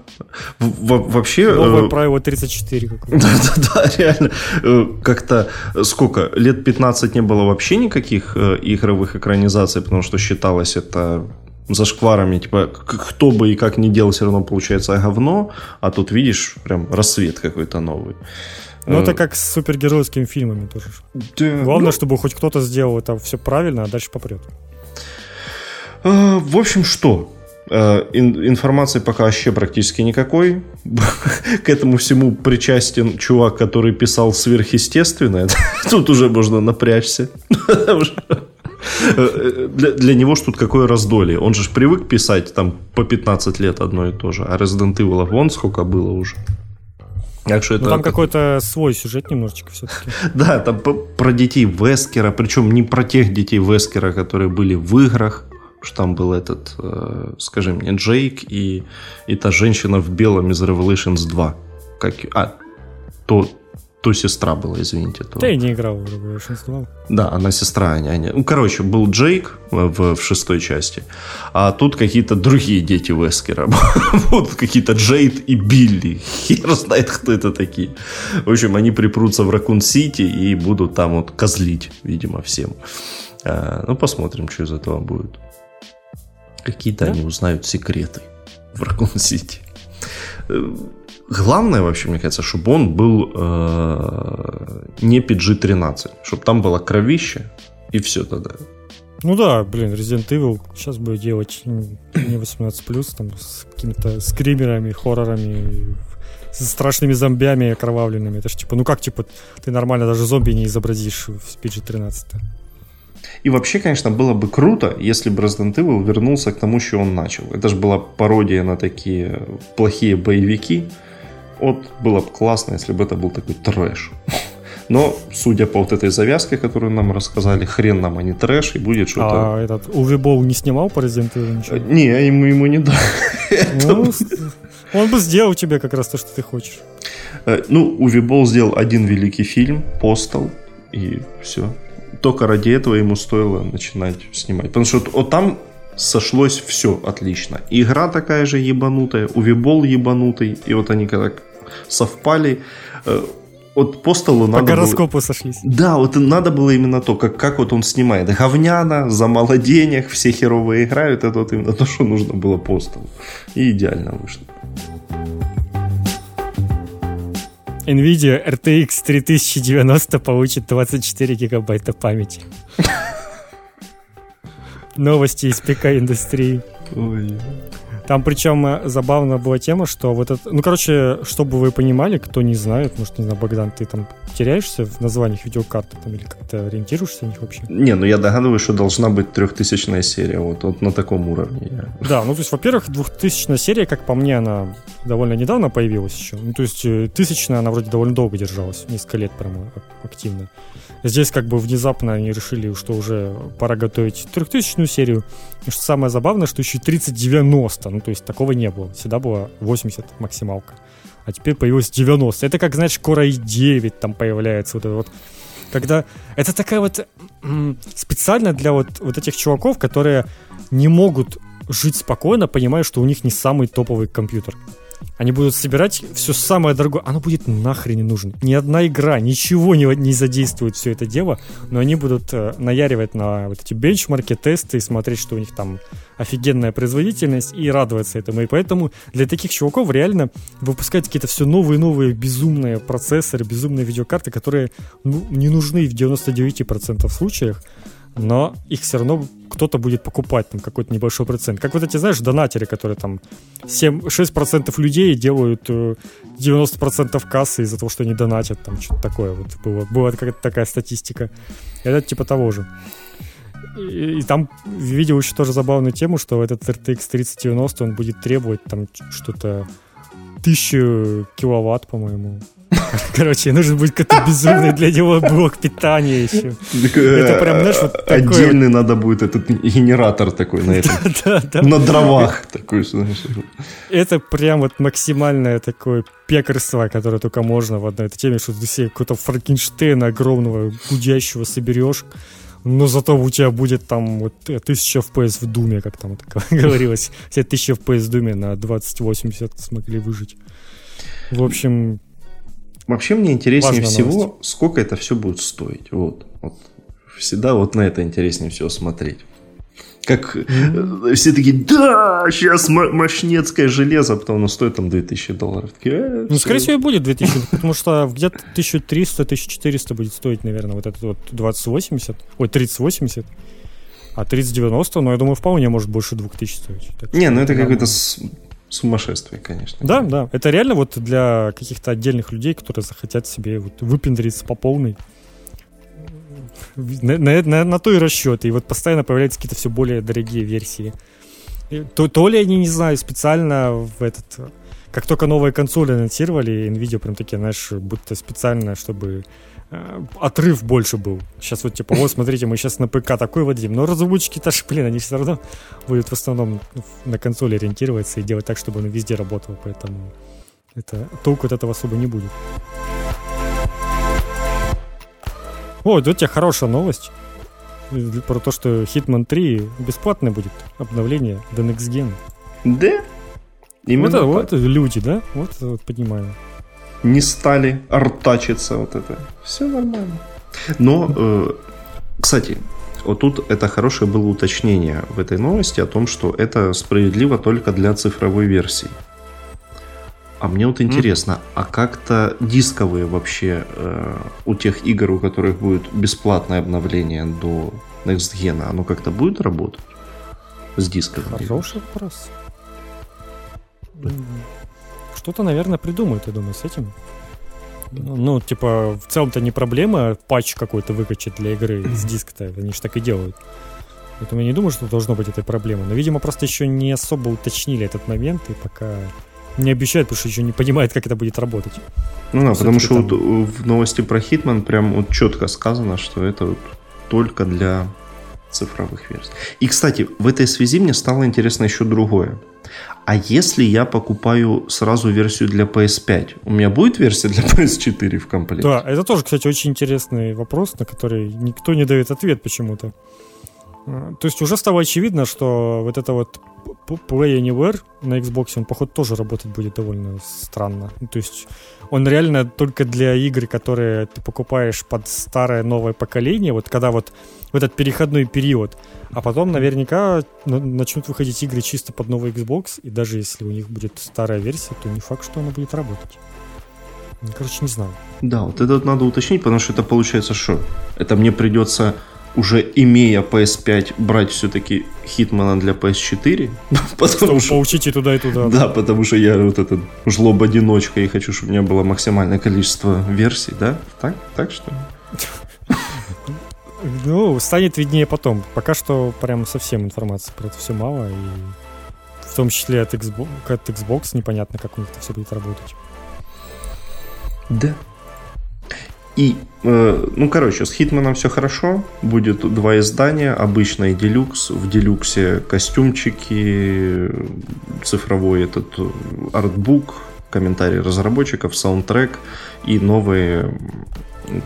Во вообще... Новое э... правило 34 Да-да-да, реально. Э, как-то сколько? Лет 15 не было вообще никаких э, игровых экранизаций, потому что считалось это зашкварами, типа, кто бы и как ни делал, все равно получается говно, а тут, видишь, прям рассвет какой-то новый. Ну, это э, как с супергеройскими фильмами тоже. Да, Главное, ну... чтобы хоть кто-то сделал это все правильно, а дальше попрет. В общем, что? Э, информации пока вообще практически никакой. К этому всему причастен чувак, который писал сверхъестественное. Тут уже можно напрячься. Для, для него ж тут какое раздолье. Он же привык писать там по 15 лет одно и то же. А Resident Evil вон сколько было уже. Так что ну, это... Ну, там какой-то свой сюжет немножечко все-таки. Да, там про детей Вескера, причем не про тех детей Вескера, которые были в играх, что там был этот, э, скажи мне, Джейк и, и та женщина в белом из Revelations 2. Как, а, то, то сестра была, извините. То... Я не играл уже, большинство. Да, она сестра, а не... Ну, короче, был Джейк в, в шестой части, а тут какие-то другие дети Вескера. вот какие-то Джейд и Билли. Хер знает, кто это такие. В общем, они припрутся в Ракун-Сити и будут там вот козлить, видимо, всем. А, ну, посмотрим, что из этого будет. Какие-то да? они узнают секреты в Ракун-Сити. Э, главное вообще, мне кажется, чтобы он был э, не PG-13, чтобы там было кровище, и все тогда. Ну да, блин, Resident Evil сейчас будет делать не 18+, там, с какими-то скримерами, хоррорами, с страшными зомбями окровавленными. Это ж типа, ну как, типа, ты нормально даже зомби не изобразишь в PG-13. И вообще, конечно, было бы круто, если бы Resident Evil вернулся к тому, что он начал. Это же была пародия на такие плохие боевики. Вот было бы классно, если бы это был такой трэш. Но, судя по вот этой завязке, которую нам рассказали, хрен нам, а не трэш, и будет что-то... А этот Уви Болл не снимал по Resident Evil ничего? Не, ему, ему не дали. Ну, он бы сделал тебе как раз то, что ты хочешь. Э, ну, Уви Болл сделал один великий фильм, «Постал», и все только ради этого ему стоило начинать снимать. Потому что вот, там сошлось все отлично. Игра такая же ебанутая, увибол ебанутый, и вот они когда совпали. Э, вот по столу по надо гороскопу было... сошлись. Да, вот надо было именно то, как, как вот он снимает. Говняно, за мало денег, все херовые играют. Это вот именно то, что нужно было по столу. И идеально вышло. NVIDIA RTX 3090 получит 24 гигабайта памяти. Новости из ПК-индустрии. Ой. Там причем э, забавно была тема, что вот это... Ну, короче, чтобы вы понимали, кто не знает, может, не знаю, Богдан, ты там теряешься в названиях видеокарты там, или как-то ориентируешься в них вообще? Не, ну я догадываюсь, что должна быть трехтысячная серия, вот, вот на таком уровне. Да, ну то есть, во-первых, двухтысячная серия, как по мне, она довольно недавно появилась еще. Ну, то есть, э, тысячная, она вроде довольно долго держалась, несколько лет прямо активно. Здесь как бы внезапно они решили, что уже пора готовить трехтысячную серию. И что самое забавное, что еще 3090, ну то есть такого не было. Всегда было 80 максималка. А теперь появилось 90. Это как, знаешь, Core i9 там появляется. Вот это вот. Когда... Это такая вот... специально для вот, вот этих чуваков, которые не могут жить спокойно, понимая, что у них не самый топовый компьютер. Они будут собирать все самое дорогое. Оно будет нахрен не нужно. Ни одна игра, ничего не, не задействует все это дело, но они будут э, наяривать на вот эти бенчмарки, тесты, смотреть, что у них там офигенная производительность и радоваться этому. И поэтому для таких чуваков реально выпускать какие-то все новые-новые безумные процессоры, безумные видеокарты, которые ну, не нужны в 99% случаях, но их все равно кто-то будет покупать, там какой-то небольшой процент. Как вот эти, знаешь, донатеры, которые там 7, 6% людей делают 90% э, кассы из-за того, что они донатят, там что-то такое вот было. Была какая-то такая статистика. Это типа того же. И, и там видел еще тоже забавную тему, что этот RTX 3090, он будет требовать там что-то 1000 киловатт, по-моему. Короче, нужен будет какой-то безумный для него блок питания еще. Это прям, знаешь, вот такой... Отдельный надо будет этот генератор такой на этом. На дровах такой, знаешь. Это прям вот максимальное такое пекарство, которое только можно в одной этой теме, что ты себе какого-то Франкенштейна огромного, гудящего соберешь, но зато у тебя будет там вот 1000 FPS в Думе, как там говорилось. Все 1000 FPS в Думе на 2080 смогли выжить. В общем, Вообще мне интереснее Важная всего, новость. сколько это все будет стоить. Вот, вот. Всегда вот на это интереснее всего смотреть. Как mm-hmm. все такие, да, сейчас мощнецкое железо, а потом оно стоит там 2000 долларов. Такие, э, ну, скорее всего, и будет 2000, потому что где-то 1300-1400 будет стоить, наверное, вот этот вот 2080, ой, 3080. А 3090, ну, я думаю, вполне может больше 2000 стоить. Не, ну это какой-то сумасшествие, конечно. Да, да. Это реально вот для каких-то отдельных людей, которые захотят себе вот выпендриться по полной. На, на, на, на то и расчет. И вот постоянно появляются какие-то все более дорогие версии. то, то ли они, не знаю, специально в этот... Как только новые консоли анонсировали, Nvidia прям такие, знаешь, будто специально, чтобы отрыв больше был. Сейчас вот типа, вот смотрите, мы сейчас на ПК такой водим, но разработчики-то ж, блин, они все равно будут в основном на консоли ориентироваться и делать так, чтобы он везде работал, поэтому это толку от этого особо не будет. О, вот у тебя хорошая новость про то, что Hitman 3 бесплатное будет обновление до Next Gen. Да? Именно вот, вот люди, да? Вот, вот понимаю. Не стали артачиться вот это. Все нормально. Но, э, кстати, вот тут это хорошее было уточнение в этой новости о том, что это справедливо только для цифровой версии. А мне вот интересно, mm. а как-то дисковые вообще э, у тех игр, у которых будет бесплатное обновление до Next Gen, оно как-то будет работать с дисками? Хороший вопрос. Что-то, наверное, придумают, я думаю, с этим. Ну, типа, в целом-то не проблема патч какой-то выкачать для игры с диска-то. Они же так и делают. Поэтому я не думаю, что должно быть этой проблемы. Но, видимо, просто еще не особо уточнили этот момент и пока не обещают, потому что еще не понимает, как это будет работать. Ну да, потому что там... вот в новости про Hitman прям вот четко сказано, что это вот только для цифровых версий. И, кстати, в этой связи мне стало интересно еще другое. А если я покупаю сразу версию для PS5, у меня будет версия для PS4 в комплекте? Да, это тоже, кстати, очень интересный вопрос, на который никто не дает ответ почему-то. А, то есть уже стало очевидно, что вот это вот Play Anywhere на Xbox, он, походу, тоже работать будет довольно странно. То есть он реально только для игр, которые ты покупаешь под старое новое поколение, вот когда вот в этот переходной период, а потом наверняка начнут выходить игры чисто под новый Xbox, и даже если у них будет старая версия, то не факт, что она будет работать. Короче, не знаю. Да, вот это надо уточнить, потому что это получается что? Это мне придется уже имея PS5, брать все-таки Хитмана для PS4. Потому что поучить и туда, и туда. Да, потому что я вот этот жлоб-одиночка и хочу, чтобы у меня было максимальное количество версий, да? Так, так что Ну, станет виднее потом. Пока что прям совсем информации про это все мало. И в том числе от Xbox, от Xbox непонятно, как у них это все будет работать. Да, и, э, ну, короче, с Хитманом все хорошо. Будет два издания, обычный делюкс. В делюксе костюмчики, цифровой этот артбук, комментарии разработчиков, саундтрек и новые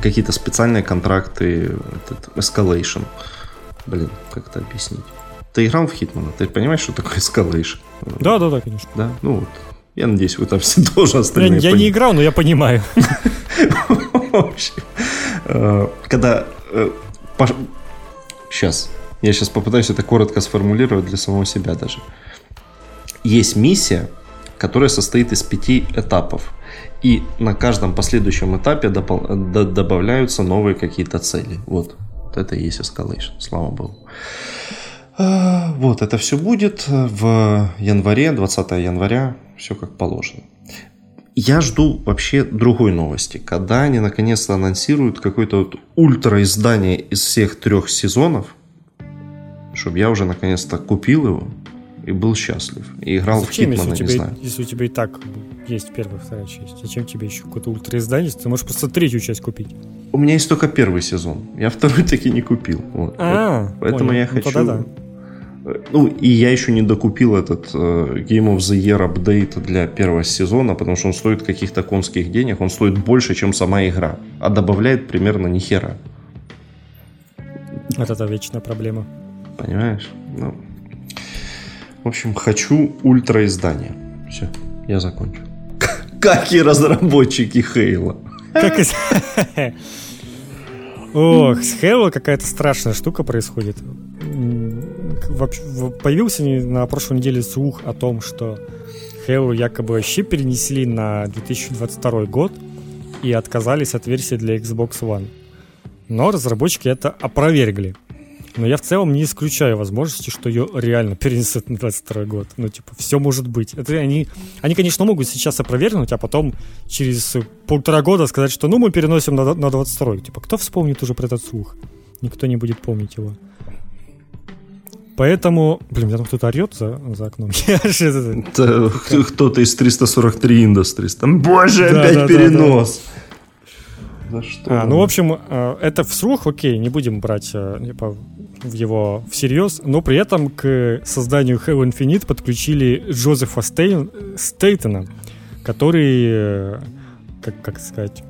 какие-то специальные контракты, этот Escalation. Блин, как это объяснить? Ты играл в Хитмана? Ты понимаешь, что такое Escalation? Да, да, да, конечно. Да, ну вот. Я надеюсь, вы там все тоже остальные. Я, я не играл, но я понимаю. э, когда... Сейчас. Э, я сейчас попытаюсь это коротко сформулировать для самого себя даже. Есть миссия, которая состоит из пяти этапов. И на каждом последующем этапе допол- добавляются новые какие-то цели. Вот. вот это и есть escalation, слава богу. А, вот, это все будет в январе, 20 января, все как положено. Я жду вообще другой новости, когда они наконец-то анонсируют какое-то вот ультра издание из всех трех сезонов, чтобы я уже наконец-то купил его и был счастлив. И играл Зачем, в Хитмана, если не тебя, знаю. Если у тебя и так есть первая, вторая часть, зачем тебе еще какое-то ультра издание? Ты можешь просто третью часть купить. У меня есть только первый сезон. Я второй таки не купил. Вот. А, Поэтому понял. я ну, хочу... да. Ну, и я еще не докупил этот э, Game of the Year апдейт для первого сезона, потому что он стоит каких-то конских денег, он стоит больше, чем сама игра, а добавляет примерно ни хера. Вот это вечная проблема. Понимаешь? Ну, в общем, хочу ультра издание. Все, я закончу. Как и разработчики Хейла. Как из... Ох, с Halo какая-то страшная штука происходит появился на прошлой неделе слух о том, что Halo якобы вообще перенесли на 2022 год и отказались от версии для Xbox One. Но разработчики это опровергли. Но я в целом не исключаю возможности, что ее реально перенесут на 22 год. Ну, типа, все может быть. Это они, они, конечно, могут сейчас опровергнуть, а потом через полтора года сказать, что ну мы переносим на, на 22 Типа, кто вспомнит уже про этот слух? Никто не будет помнить его. Поэтому... Блин, меня там кто-то орет за, за окном. Это кто-то из 343 Industries. Там, боже, опять перенос. За что? А, ну, в общем, э, это вслух, окей, не будем брать э, типа, его всерьез, но при этом к созданию Halo Infinite подключили Джозефа Стейн, Стейтона, который, э, как, как сказать,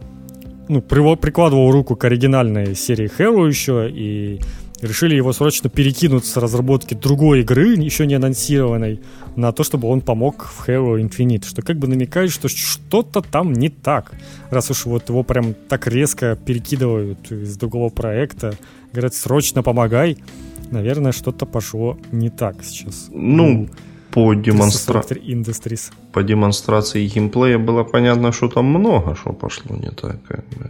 ну, прикладывал руку к оригинальной серии Halo еще, и решили его срочно перекинуть с разработки другой игры, еще не анонсированной, на то, чтобы он помог в Halo Infinite, что как бы намекает, что что-то там не так, раз уж вот его прям так резко перекидывают из другого проекта, говорят, срочно помогай, наверное, что-то пошло не так сейчас. Ну, по, демонстра... по демонстрации геймплея было понятно, что там много что пошло не так. Как бы.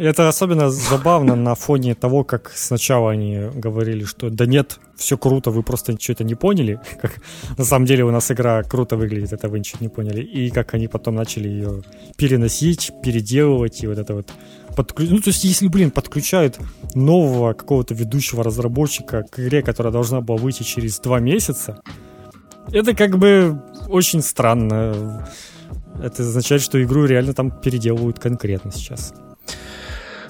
Это особенно забавно на фоне того, как сначала они говорили, что да нет, все круто, вы просто что-то не поняли. Как на самом деле у нас игра круто выглядит, это вы ничего не поняли. И как они потом начали ее переносить, переделывать и вот это вот подклю... Ну, то есть, если, блин, подключают нового какого-то ведущего разработчика к игре, которая должна была выйти через два месяца, это как бы очень странно. Это означает, что игру реально там переделывают конкретно сейчас.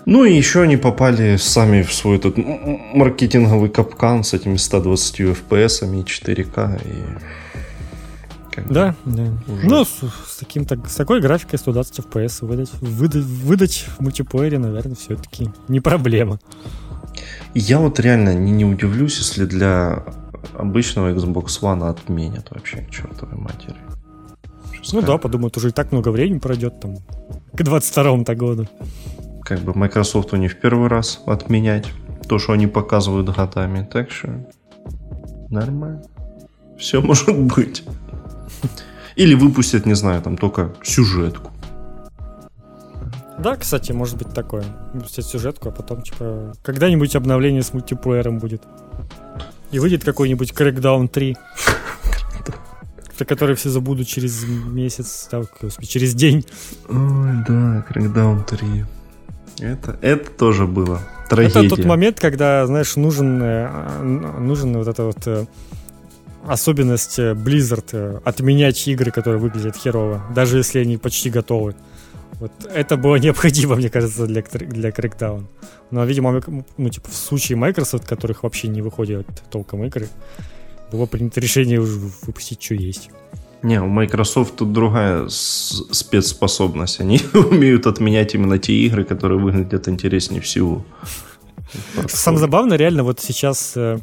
Ну и еще они попали сами в свой этот маркетинговый капкан с этими 120 FPS и 4К. И... да, да. Уже... Ну, с, с, таким, так, с такой графикой 120 FPS выдать, выдать, выдать в мультиплеере, наверное, все-таки не проблема. Я вот реально не, не удивлюсь, если для обычного Xbox One отменят вообще к чертовой матери. Ну да, подумают, уже и так много времени пройдет там к 22-му году как бы Microsoft не в первый раз отменять то, что они показывают годами. Так что нормально. Все может быть. Или выпустят, не знаю, там только сюжетку. Да, кстати, может быть такое. Выпустят сюжетку, а потом, типа, когда-нибудь обновление с мультиплеером будет. И выйдет какой-нибудь Crackdown 3. Про который все забудут через месяц, да, через день. Ой, да, Crackdown 3. Это, это тоже было. Трагедия. Это тот момент, когда, знаешь, нужен, э, нужен вот эта вот э, особенность э, Blizzard отменять игры, которые выглядят херово, даже если они почти готовы. Вот это было необходимо, мне кажется, для, для Crackdown. Но, видимо, ну, типа, в случае Microsoft, которых вообще не выходят толком игры, было принято решение уже выпустить, что есть. Не, у Microsoft тут другая спецспособность. Они умеют отменять именно те игры, которые выглядят интереснее всего. Самое забавное, реально, вот сейчас э,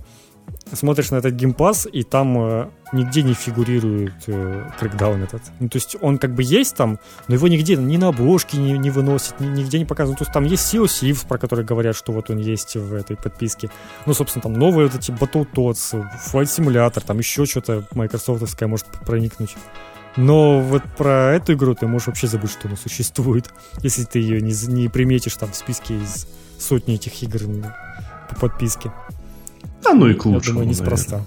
смотришь на этот геймпас, и там э, нигде не фигурирует э, крикдаун этот. Ну, то есть он как бы есть там, но его нигде, ни на обложке не, не выносит, ни, нигде не показывают. То есть там есть Sea Thieves, про который говорят, что вот он есть в этой подписке. Ну, собственно, там новые вот эти Battletoads, Flight Simulator, там еще что-то майкрософтовское может проникнуть. Но вот про эту игру ты можешь вообще забыть, что она существует, если ты ее не, не приметишь там в списке из сотни этих игр по подписке. А ну и к лучшему. Я думаю, неспроста.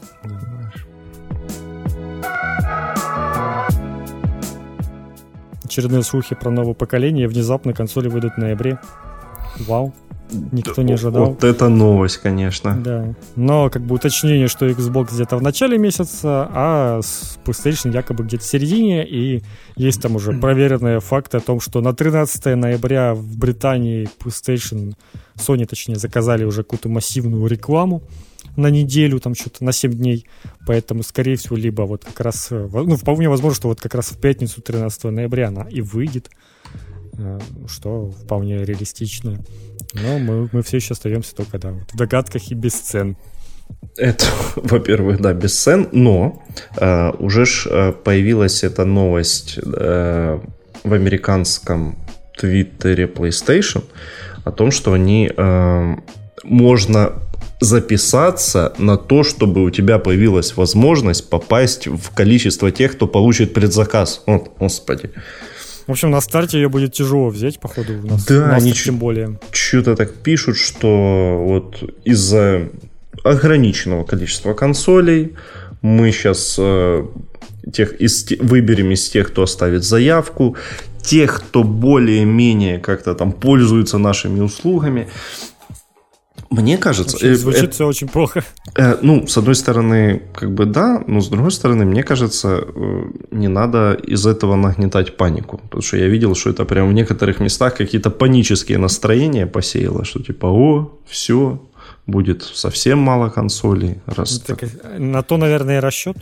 Очередные слухи про новое поколение. Внезапно консоли выйдут в ноябре. Вау. Никто не ожидал. Вот это новость, конечно. Да. Но как бы уточнение, что Xbox где-то в начале месяца, а PlayStation якобы где-то в середине. И есть там уже проверенные факты о том, что на 13 ноября в Британии PlayStation, Sony точнее, заказали уже какую-то массивную рекламу на неделю, там что-то на 7 дней. Поэтому, скорее всего, либо вот как раз, э, ну, вполне возможно, что вот как раз в пятницу 13 ноября она и выйдет, что вполне реалистично. Но мы, мы все еще остаемся только, да, в догадках и без цен. Это, во-первых, да, без цен, но э, уже ж э, появилась эта новость э, в американском твиттере PlayStation о том, что они э, можно записаться на то, чтобы у тебя появилась возможность попасть в количество тех, кто получит предзаказ. Вот, господи. В общем, на старте ее будет тяжело взять, походу, у нас, да, у нас они тем более. Что-то так пишут, что вот из-за ограниченного количества консолей мы сейчас э, тех, из, выберем из тех, кто оставит заявку, тех, кто более-менее как-то там пользуется нашими услугами. Мне кажется... Очень, э, звучит э, все очень плохо. Э, ну, с одной стороны, как бы да, но с другой стороны, мне кажется, э, не надо из этого нагнетать панику. Потому что я видел, что это прям в некоторых местах какие-то панические настроения посеяло, что типа, о, все, будет совсем мало консолей. Раз так, на то, наверное, и расчет.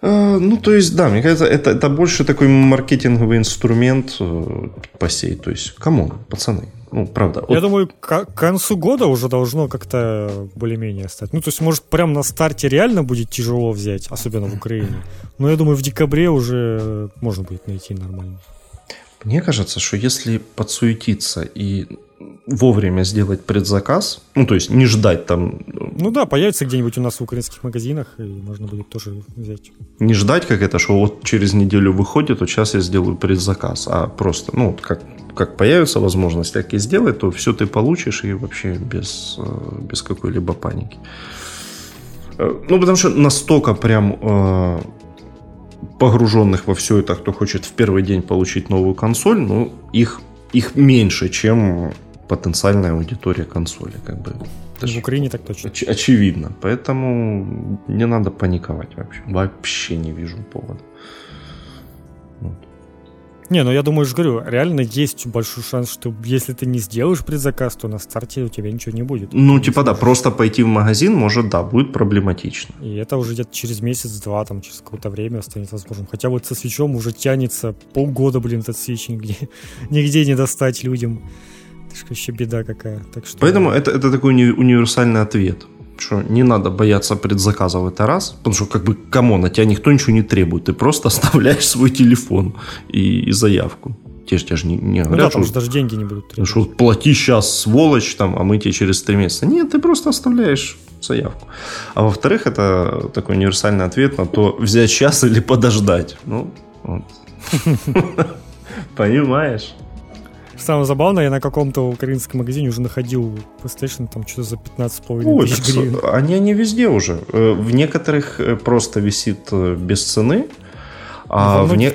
А, ну, то есть, да, мне кажется, это, это больше такой маркетинговый инструмент э, по сей. То есть, кому, пацаны? Ну, правда. Я от... думаю, к концу года уже должно как-то более-менее стать. Ну, то есть, может, прямо на старте реально будет тяжело взять, особенно в Украине. Но я думаю, в декабре уже можно будет найти нормально. Мне кажется, что если подсуетиться и вовремя сделать предзаказ, ну, то есть не ждать там... Ну да, появится где-нибудь у нас в украинских магазинах, и можно будет тоже взять. Не ждать, как это, что вот через неделю выходит, вот сейчас я сделаю предзаказ, а просто, ну, как, как появится возможность так и сделать, то все ты получишь и вообще без, э, без какой-либо паники. Э, ну, потому что настолько прям э, погруженных во все это, кто хочет в первый день получить новую консоль, ну, их, их меньше, чем потенциальная аудитория консоли. Как бы. В Украине так точно. Оч- очевидно. Поэтому не надо паниковать вообще. Вообще не вижу повода. Не, ну я думаю, же говорю, реально есть большой шанс, что если ты не сделаешь предзаказ, то на старте у тебя ничего не будет. Ну, типа да, просто пойти в магазин, может, да, будет проблематично. И это уже где-то через месяц-два, там, через какое-то время станет возможным. Хотя вот со свечом уже тянется полгода, блин, этот свеч нигде, нигде не достать людям. Вообще беда какая. Так что... Поэтому это, это такой уни- универсальный ответ что не надо бояться предзаказов это раз, потому что как бы, come on, от тебя никто ничего не требует, ты просто оставляешь свой телефон и, и заявку. Те же, те же не, не говорят, ну да, потому что, даже деньги не будут требовать. Что плати сейчас, сволочь, там, а мы тебе через три месяца. Нет, ты просто оставляешь заявку. А во-вторых, это такой универсальный ответ на то, взять сейчас или подождать. Ну, вот. Понимаешь? Самое забавное, я на каком-то украинском магазине уже находил PlayStation там что-то за 15,5 тысяч гривен. Они, они везде уже. Э, в некоторых э, просто висит э, без цены. А в, не...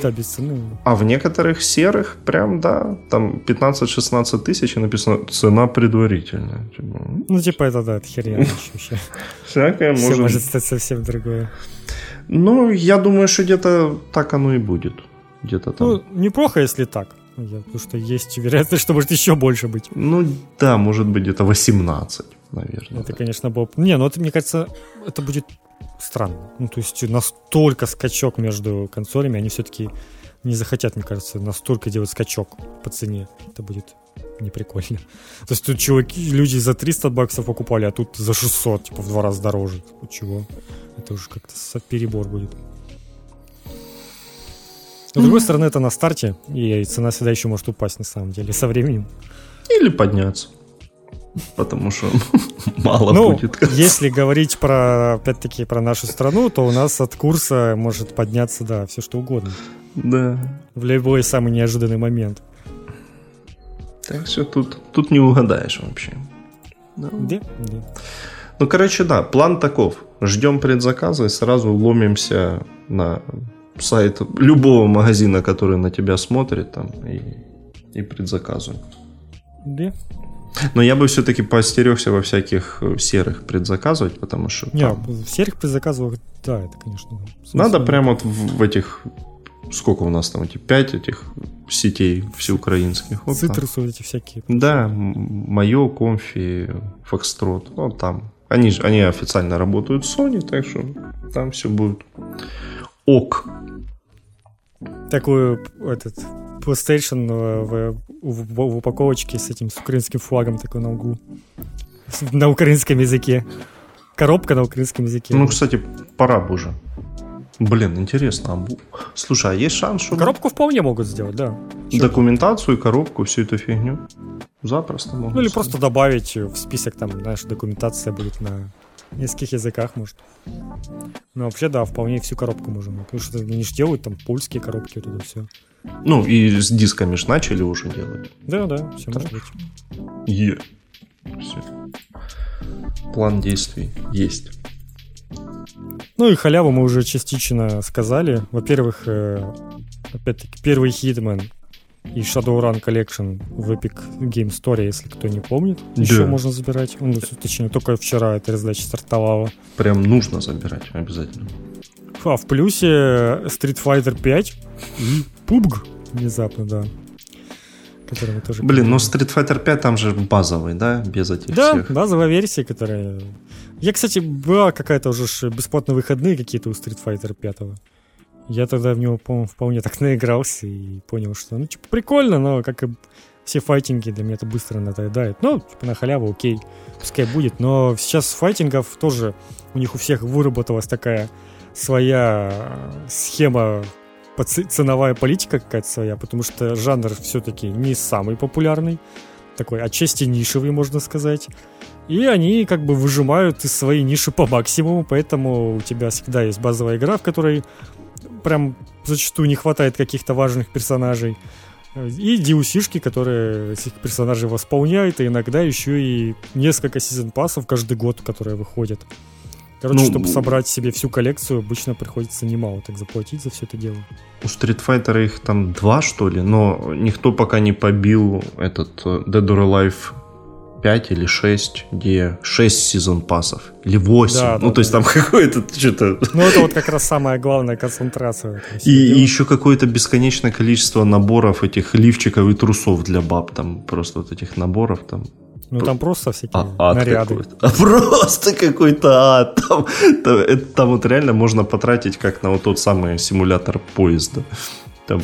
а в некоторых серых прям, да, там 15-16 тысяч и написано цена предварительная. Типа. Ну, типа это, да, это херня вообще. Всякое может... может стать совсем другое. Ну, я думаю, что где-то так оно и будет. Где-то там. Ну, неплохо, если так. Я, потому что есть вероятность, что может еще больше быть. Ну да, может быть где-то 18, наверное. Это, конечно, было... Не, ну это, мне кажется, это будет странно. Ну, то есть настолько скачок между консолями, они все-таки не захотят, мне кажется, настолько делать скачок по цене. Это будет неприкольно. То есть тут чуваки, люди за 300 баксов покупали, а тут за 600, типа в два раза дороже. Чего? Это уже как-то перебор будет. Но, с другой стороны, это на старте, и цена всегда еще может упасть, на самом деле, со временем. Или подняться. Потому что мало ну, будет. Если говорить про, опять-таки, про нашу страну, то у нас от курса может подняться, да, все что угодно. Да. В любой самый неожиданный момент. Так что тут, тут не угадаешь вообще. Да, да. Ну, короче, да, план таков. Ждем предзаказа и сразу ломимся на сайт любого магазина, который на тебя смотрит, там, и, и предзаказывает. Да. Но я бы все-таки поостерегся во всяких э, серых предзаказывать, потому что... Не, там... в серых предзаказывать, да, это, конечно... Надо прямо вот в, в этих... Сколько у нас там, эти пять этих сетей всеукраинских. Вот Цитрусу там. эти всякие. Да, Майо, Комфи, Фокстрот, вот там. Они, они официально работают с Sony, так что там все будет ок такую этот PlayStation в, в, в упаковочке с этим с украинским флагом такой на углу. На украинском языке. Коробка на украинском языке. Ну, кстати, пора бы уже. Блин, интересно. Слушай, а есть шанс, что... Коробку вполне могут сделать, да. Документацию, коробку, всю эту фигню. Запросто могут. Ну, или просто добавить в список, там, знаешь, документация будет на нескольких языках, может. Ну, вообще, да, вполне всю коробку можно. Потому что они же делают там польские коробки, вот это все. Ну, и с дисками ж начали уже делать. Да, да, все так. может быть. Е. Все. План действий есть. Ну и халяву мы уже частично сказали. Во-первых, э, опять-таки, первый Хитман и Shadowrun Collection в Epic Game Store, если кто не помнит. Да. Еще можно забирать. Ну, точнее, только вчера эта раздача стартовала. Прям нужно забирать обязательно. А в плюсе Street Fighter 5 и PUBG внезапно, да. который мы тоже... Блин, ну Street Fighter 5 там же базовый, да? Без этих Да, всех. базовая версия, которая... Я, кстати, была какая-то уже бесплатные выходные какие-то у Street Fighter 5. Я тогда в него, по-моему, вполне так наигрался и понял, что, ну, типа, прикольно, но как и все файтинги для меня это быстро надоедает. Ну, типа, на халяву, окей, пускай будет. Но сейчас файтингов тоже у них у всех выработалась такая своя схема ценовая политика какая-то своя, потому что жанр все-таки не самый популярный, такой отчасти нишевый, можно сказать. И они как бы выжимают из своей ниши по максимуму, поэтому у тебя всегда есть базовая игра, в которой прям зачастую не хватает каких-то важных персонажей. И DLC-шки, которые этих персонажей восполняют, и иногда еще и несколько сезон-пассов каждый год, которые выходят. Короче, ну, чтобы собрать себе всю коллекцию, обычно приходится немало так заплатить за все это дело. У Street Fighter их там два, что ли, но никто пока не побил этот э, Dead or Alive 5 или 6, где 6 сезон пассов. Или 8. Да, ну, да, то есть да. там какое-то что-то... Ну, это вот как раз самая главная концентрация. И, и еще какое-то бесконечное количество наборов этих лифчиков и трусов для баб. Там просто вот этих наборов там ну там просто всякие а, наряды. Какой-то. А просто какой-то ад. Там, там, это, там вот реально можно потратить как на вот тот самый симулятор поезда. Там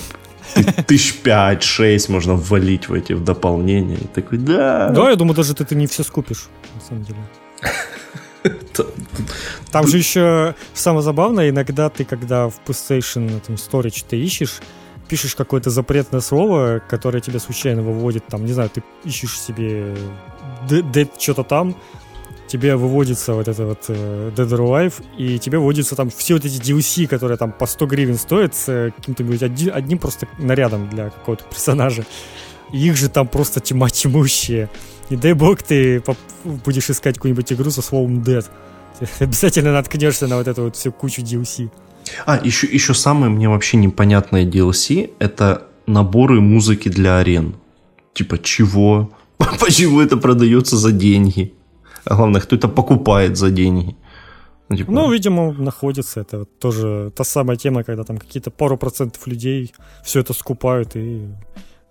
тысяч пять, шесть можно ввалить в эти в дополнения. И такой, да. Да, я думаю, даже ты, ты не все скупишь, на самом деле. Там же еще самое забавное, иногда ты, когда в PlayStation этом Storage ты ищешь, пишешь какое-то запретное слово, которое тебе случайно выводит, там, не знаю, ты ищешь себе что-то там, тебе выводится вот это вот uh, Dead or Alive, и тебе выводятся там все вот эти DLC, которые там по 100 гривен стоят, с каким-то один, одним просто нарядом для какого-то персонажа. И их же там просто тьма тьмущая. Не дай бог ты будешь искать какую-нибудь игру со словом Dead. Ты обязательно наткнешься на вот эту вот всю кучу DLC. А, еще, еще самое мне вообще непонятное DLC — это наборы музыки для арен. Типа, чего? Почему это продается за деньги? А главное, кто это покупает за деньги? Ну, типа... ну, видимо, находится. Это тоже та самая тема, когда там какие-то пару процентов людей все это скупают, и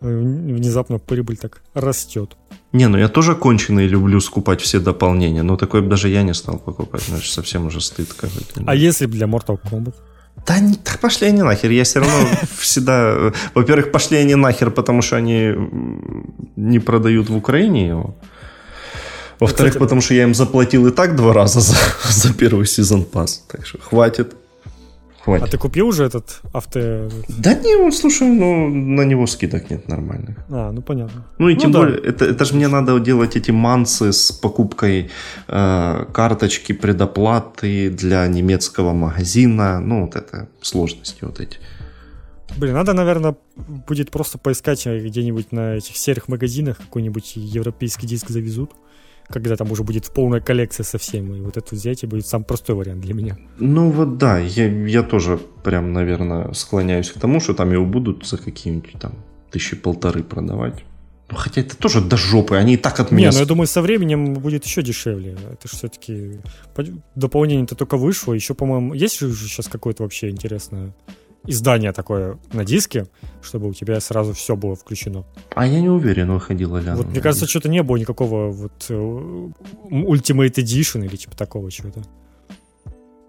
э, внезапно прибыль так растет. Не, ну я тоже конченый люблю скупать все дополнения, но такое даже я не стал покупать, значит, совсем уже стыд какой-то. А если для Mortal Kombat? Да не, так пошли они нахер. Я все равно всегда... Во-первых, пошли они нахер, потому что они не продают в Украине его. Во-вторых, Кстати, потому что я им заплатил и так два раза за, за первый сезон пас. Так что хватит. Хватит. А ты купил уже этот авто? Да не, слушай, ну на него скидок нет нормальных. А, ну понятно. Ну и ну, тем да. более, это, это же мне надо делать эти мансы с покупкой э, карточки предоплаты для немецкого магазина. Ну вот это сложности вот эти. Блин, надо, наверное, будет просто поискать где-нибудь на этих серых магазинах какой-нибудь европейский диск завезут когда там уже будет полная коллекция со всем, и вот это взять и будет самый простой вариант для меня. Ну вот да, я, я тоже прям, наверное, склоняюсь к тому, что там его будут за какие-нибудь там тысячи полторы продавать. Ну, хотя это тоже до жопы, они и так от меня... Не, ну я думаю, со временем будет еще дешевле. Это же все-таки дополнение-то только вышло. Еще, по-моему, есть же сейчас какое-то вообще интересное издание такое на диске, чтобы у тебя сразу все было включено. А я не уверен, выходило ли Вот мне кажется, что-то не было никакого вот э, Ultimate Edition или типа такого чего-то.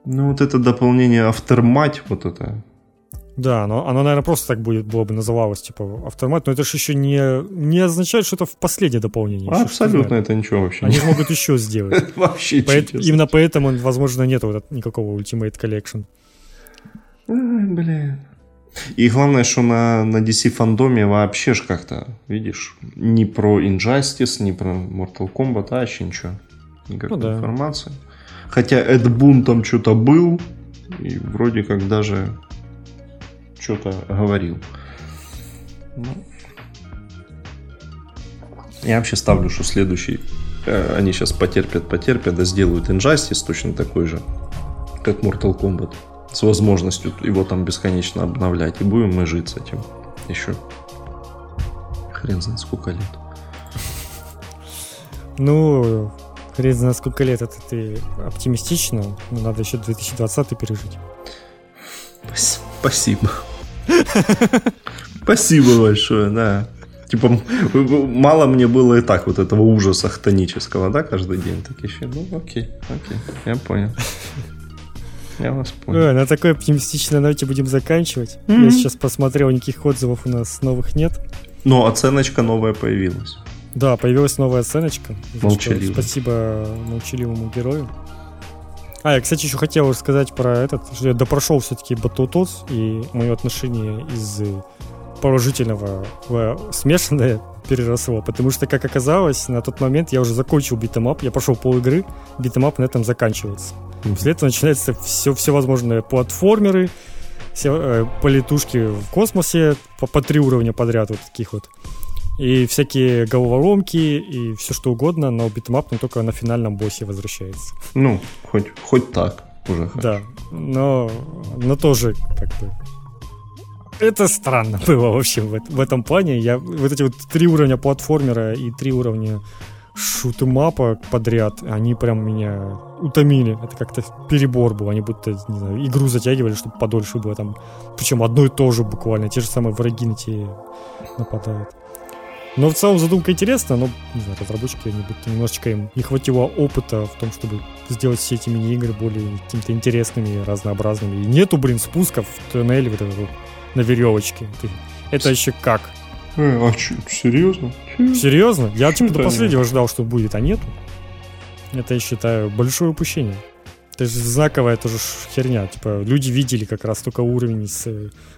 Ну вот это дополнение Aftermath, вот это. Да, но оно, наверное, просто так будет, было бы называлось, типа, Aftermath, но это же еще не, не означает, что это в последнее дополнение. А, абсолютно это ничего вообще. Они могут еще сделать. Вообще Именно поэтому, возможно, нет никакого Ultimate Collection. Ой, блин. И главное, что на, на DC фандоме вообще ж как-то, видишь, ни про Injustice, ни про Mortal Kombat, а вообще ничего. Никакой ну, да. информации. Хотя Эд Бун там что-то был, и вроде как даже что-то говорил. Ну. Я вообще ставлю, что следующий э, они сейчас потерпят, потерпят, да сделают Injustice точно такой же, как Mortal Kombat с возможностью его там бесконечно обновлять. И будем мы жить с этим еще хрен знает сколько лет. Ну, хрен знает сколько лет, это ты оптимистично, но надо еще 2020 пережить. Спасибо. Спасибо большое, да. Типа, мало мне было и так вот этого ужаса хтонического, да, каждый день так еще. Ну, окей, окей, я понял. Я вас понял. Ой, на такой оптимистичной ноте будем заканчивать. Mm-hmm. Я сейчас посмотрел, никаких отзывов у нас новых нет. Но оценочка новая появилась. Да, появилась новая оценочка. Молчаливый. Спасибо молчаливому герою. А, я, кстати, еще хотел сказать про этот, что я допрошел все-таки Battletoads, и мое отношение из положительного в смешанное переросло, потому что, как оказалось, на тот момент я уже закончил битэмап, я прошел пол игры, битэмап на этом заканчивается. Mm-hmm. После этого начинается все, всевозможные платформеры, все, э, полетушки в космосе по, по три уровня подряд вот таких вот. И всякие головоломки и все что угодно, но битэмап но только на финальном боссе возвращается. Ну, хоть, хоть так уже. Хоть. Да, но, но тоже как бы это странно было вообще в, в этом плане. Я вот эти вот три уровня платформера и три уровня шутемапа подряд, они прям меня утомили. Это как-то перебор был. Они будто, не знаю, игру затягивали, чтобы подольше было там. Причем одно и то же буквально. Те же самые враги на те нападают. Но в целом задумка интересная, но, не знаю, разработчики, они будто немножечко им не хватило опыта в том, чтобы сделать все эти мини-игры более какими-то интересными, разнообразными. И нету, блин, спусков в туннеле вот этого на веревочке. Это еще как? Э, а что, серьезно? Серьезно? Я типа до последнего ждал, что будет, а нету. Это, я считаю, большое упущение. Это же знаковая тоже херня. Типа, люди видели как раз только уровень с...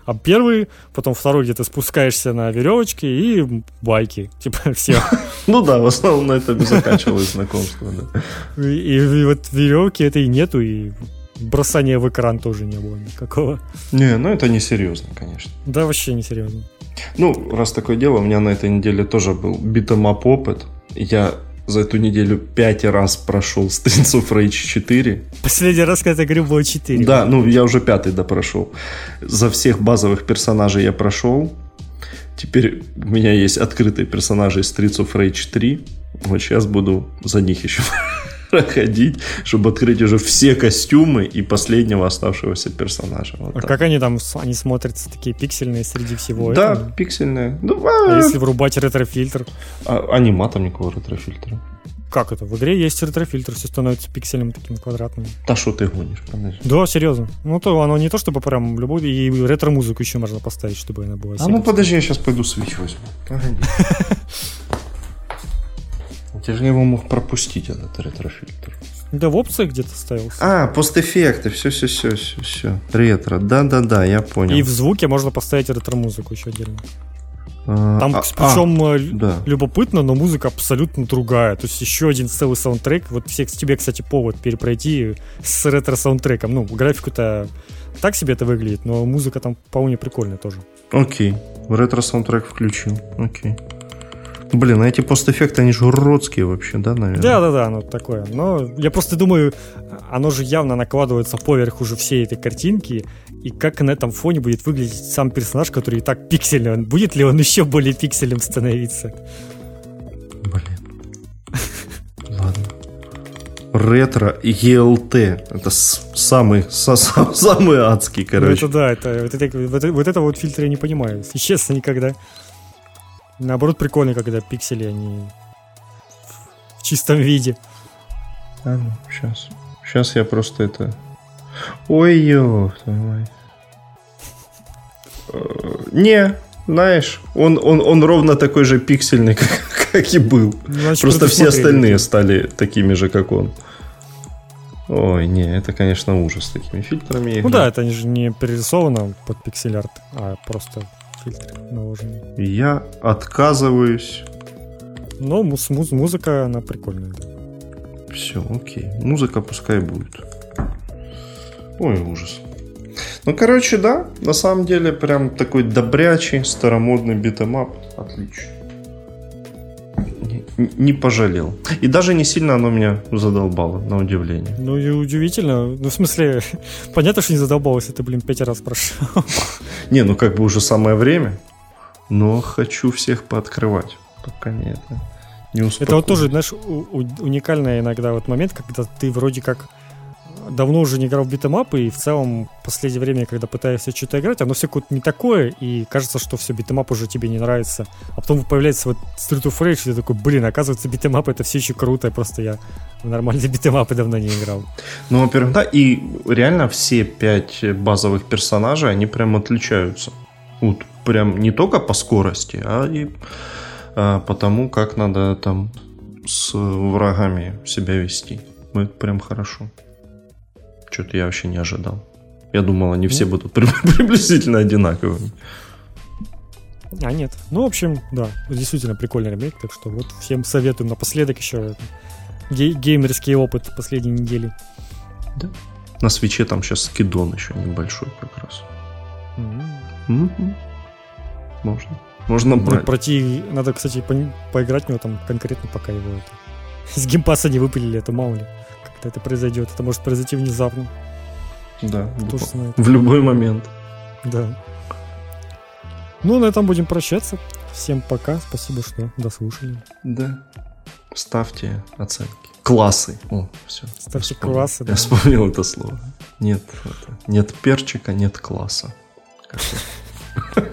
А первый, потом второй где-то спускаешься на веревочке и байки. Типа, все. Ну да, в основном на этом и заканчивалось знакомство, да. И вот веревки этой нету, и бросания в экран тоже не было никакого. Не, ну это не серьезно, конечно. Да, вообще не серьезно. Ну, раз такое дело, у меня на этой неделе тоже был битэмап опыт. Я за эту неделю пять раз прошел Streets of Rage 4. Последний раз, когда я говорю, было 4. Да, ну я уже пятый допрошел. За всех базовых персонажей я прошел. Теперь у меня есть открытые персонажи из Streets of Rage 3. Вот сейчас буду за них еще проходить, чтобы открыть уже все костюмы и последнего оставшегося персонажа. Вот а так. как они там, они смотрятся такие пиксельные среди всего Да, этого? пиксельные. Ну, а, а если врубать ретрофильтр? А, а нема там никакого ретрофильтра. Как это? В игре есть ретрофильтр, все становится пикселем таким квадратным. Да что ты гонишь, подожди. Да, серьезно. Ну, то оно не то, чтобы прям любой, и ретро-музыку еще можно поставить, чтобы она была А ну подожди, я сейчас пойду Switch возьму. Ты же его мог пропустить, этот ретрофильтр. Да в опциях где-то ставился. А, постэффекты, все, все. Ретро, да-да-да, я понял. И в звуке можно поставить ретро-музыку еще отдельно. А, Там, а, причем а, да. любопытно, но музыка абсолютно другая. То есть еще один целый саундтрек. Вот всех тебе, кстати, повод перепройти с ретро-саундтреком. Ну, графику-то так себе это выглядит, но музыка там вполне прикольная тоже. Окей. Ретро-саундтрек включил. Окей. Блин, а эти постэффекты, они же уродские вообще, да, наверное? Да-да-да, оно такое. Но я просто думаю, оно же явно накладывается поверх уже всей этой картинки, и как на этом фоне будет выглядеть сам персонаж, который и так пиксельный. Будет ли он еще более пикселем становиться? Блин. Ладно. Ретро ELT. Это самый, са, самый адский, короче. Ну, это да, это, вот, это, вот, вот это вот фильтр я не понимаю. Честно, никогда. Наоборот, прикольно, когда пиксели, они в чистом виде. А ну, сейчас. Сейчас я просто это... Ой, ё, твою э, Не, знаешь, он, он, он ровно такой же пиксельный, как, как и был. Значит, Просто все остальные стали такими же, как он. Ой, не, это, конечно, ужас с такими фильтрами. Ну да, это же не перерисовано под пиксель-арт, а просто фильтры наложены. Я отказываюсь. Но муз- муз- музыка, она прикольная. Все, окей. Музыка пускай будет. Ой, ужас. Ну, короче, да, на самом деле, прям такой добрячий, старомодный битэмап. Отлично не пожалел. И даже не сильно оно меня задолбало, на удивление. Ну и удивительно. Ну, в смысле, понятно, что не задолбалось, это, блин, пять раз прошел. Не, ну как бы уже самое время. Но хочу всех пооткрывать. Пока не это. Не это вот тоже, знаешь, у- уникальный иногда вот момент, когда ты вроде как давно уже не играл в битэмапы, и в целом в последнее время, когда пытаешься что-то играть, оно все какое-то не такое, и кажется, что все, битэмап уже тебе не нравится. А потом появляется вот Streets of Rage, и ты такой, блин, оказывается, битэмап это все еще круто, просто я в нормальные битэмапы давно не играл. Ну, во-первых, да, и реально все пять базовых персонажей, они прям отличаются. Вот прям не только по скорости, а и а, по тому, как надо там с врагами себя вести. Это прям хорошо. Что-то я вообще не ожидал. Я думал, они все ну. будут приблизительно одинаковыми. А нет. Ну, в общем, да, действительно прикольный ремейк, так что вот всем советуем напоследок еще гей- геймерский опыт последней недели. Да. На свече там сейчас скидон еще небольшой как раз. Mm-hmm. Mm-hmm. Можно. Можно брать. Пройти, надо, кстати, по- поиграть в него там конкретно, пока его это... Из геймпаса не выпилили, это мало ли. Когда это произойдет. Это может произойти внезапно. Да, Кто знает. в любой момент. Да. Ну, на этом будем прощаться. Всем пока. Спасибо, что дослушали. Да. Ставьте оценки. Классы. О, все. Ставьте классы. Я вспомнил это слово. Нет, это, нет перчика, нет класса.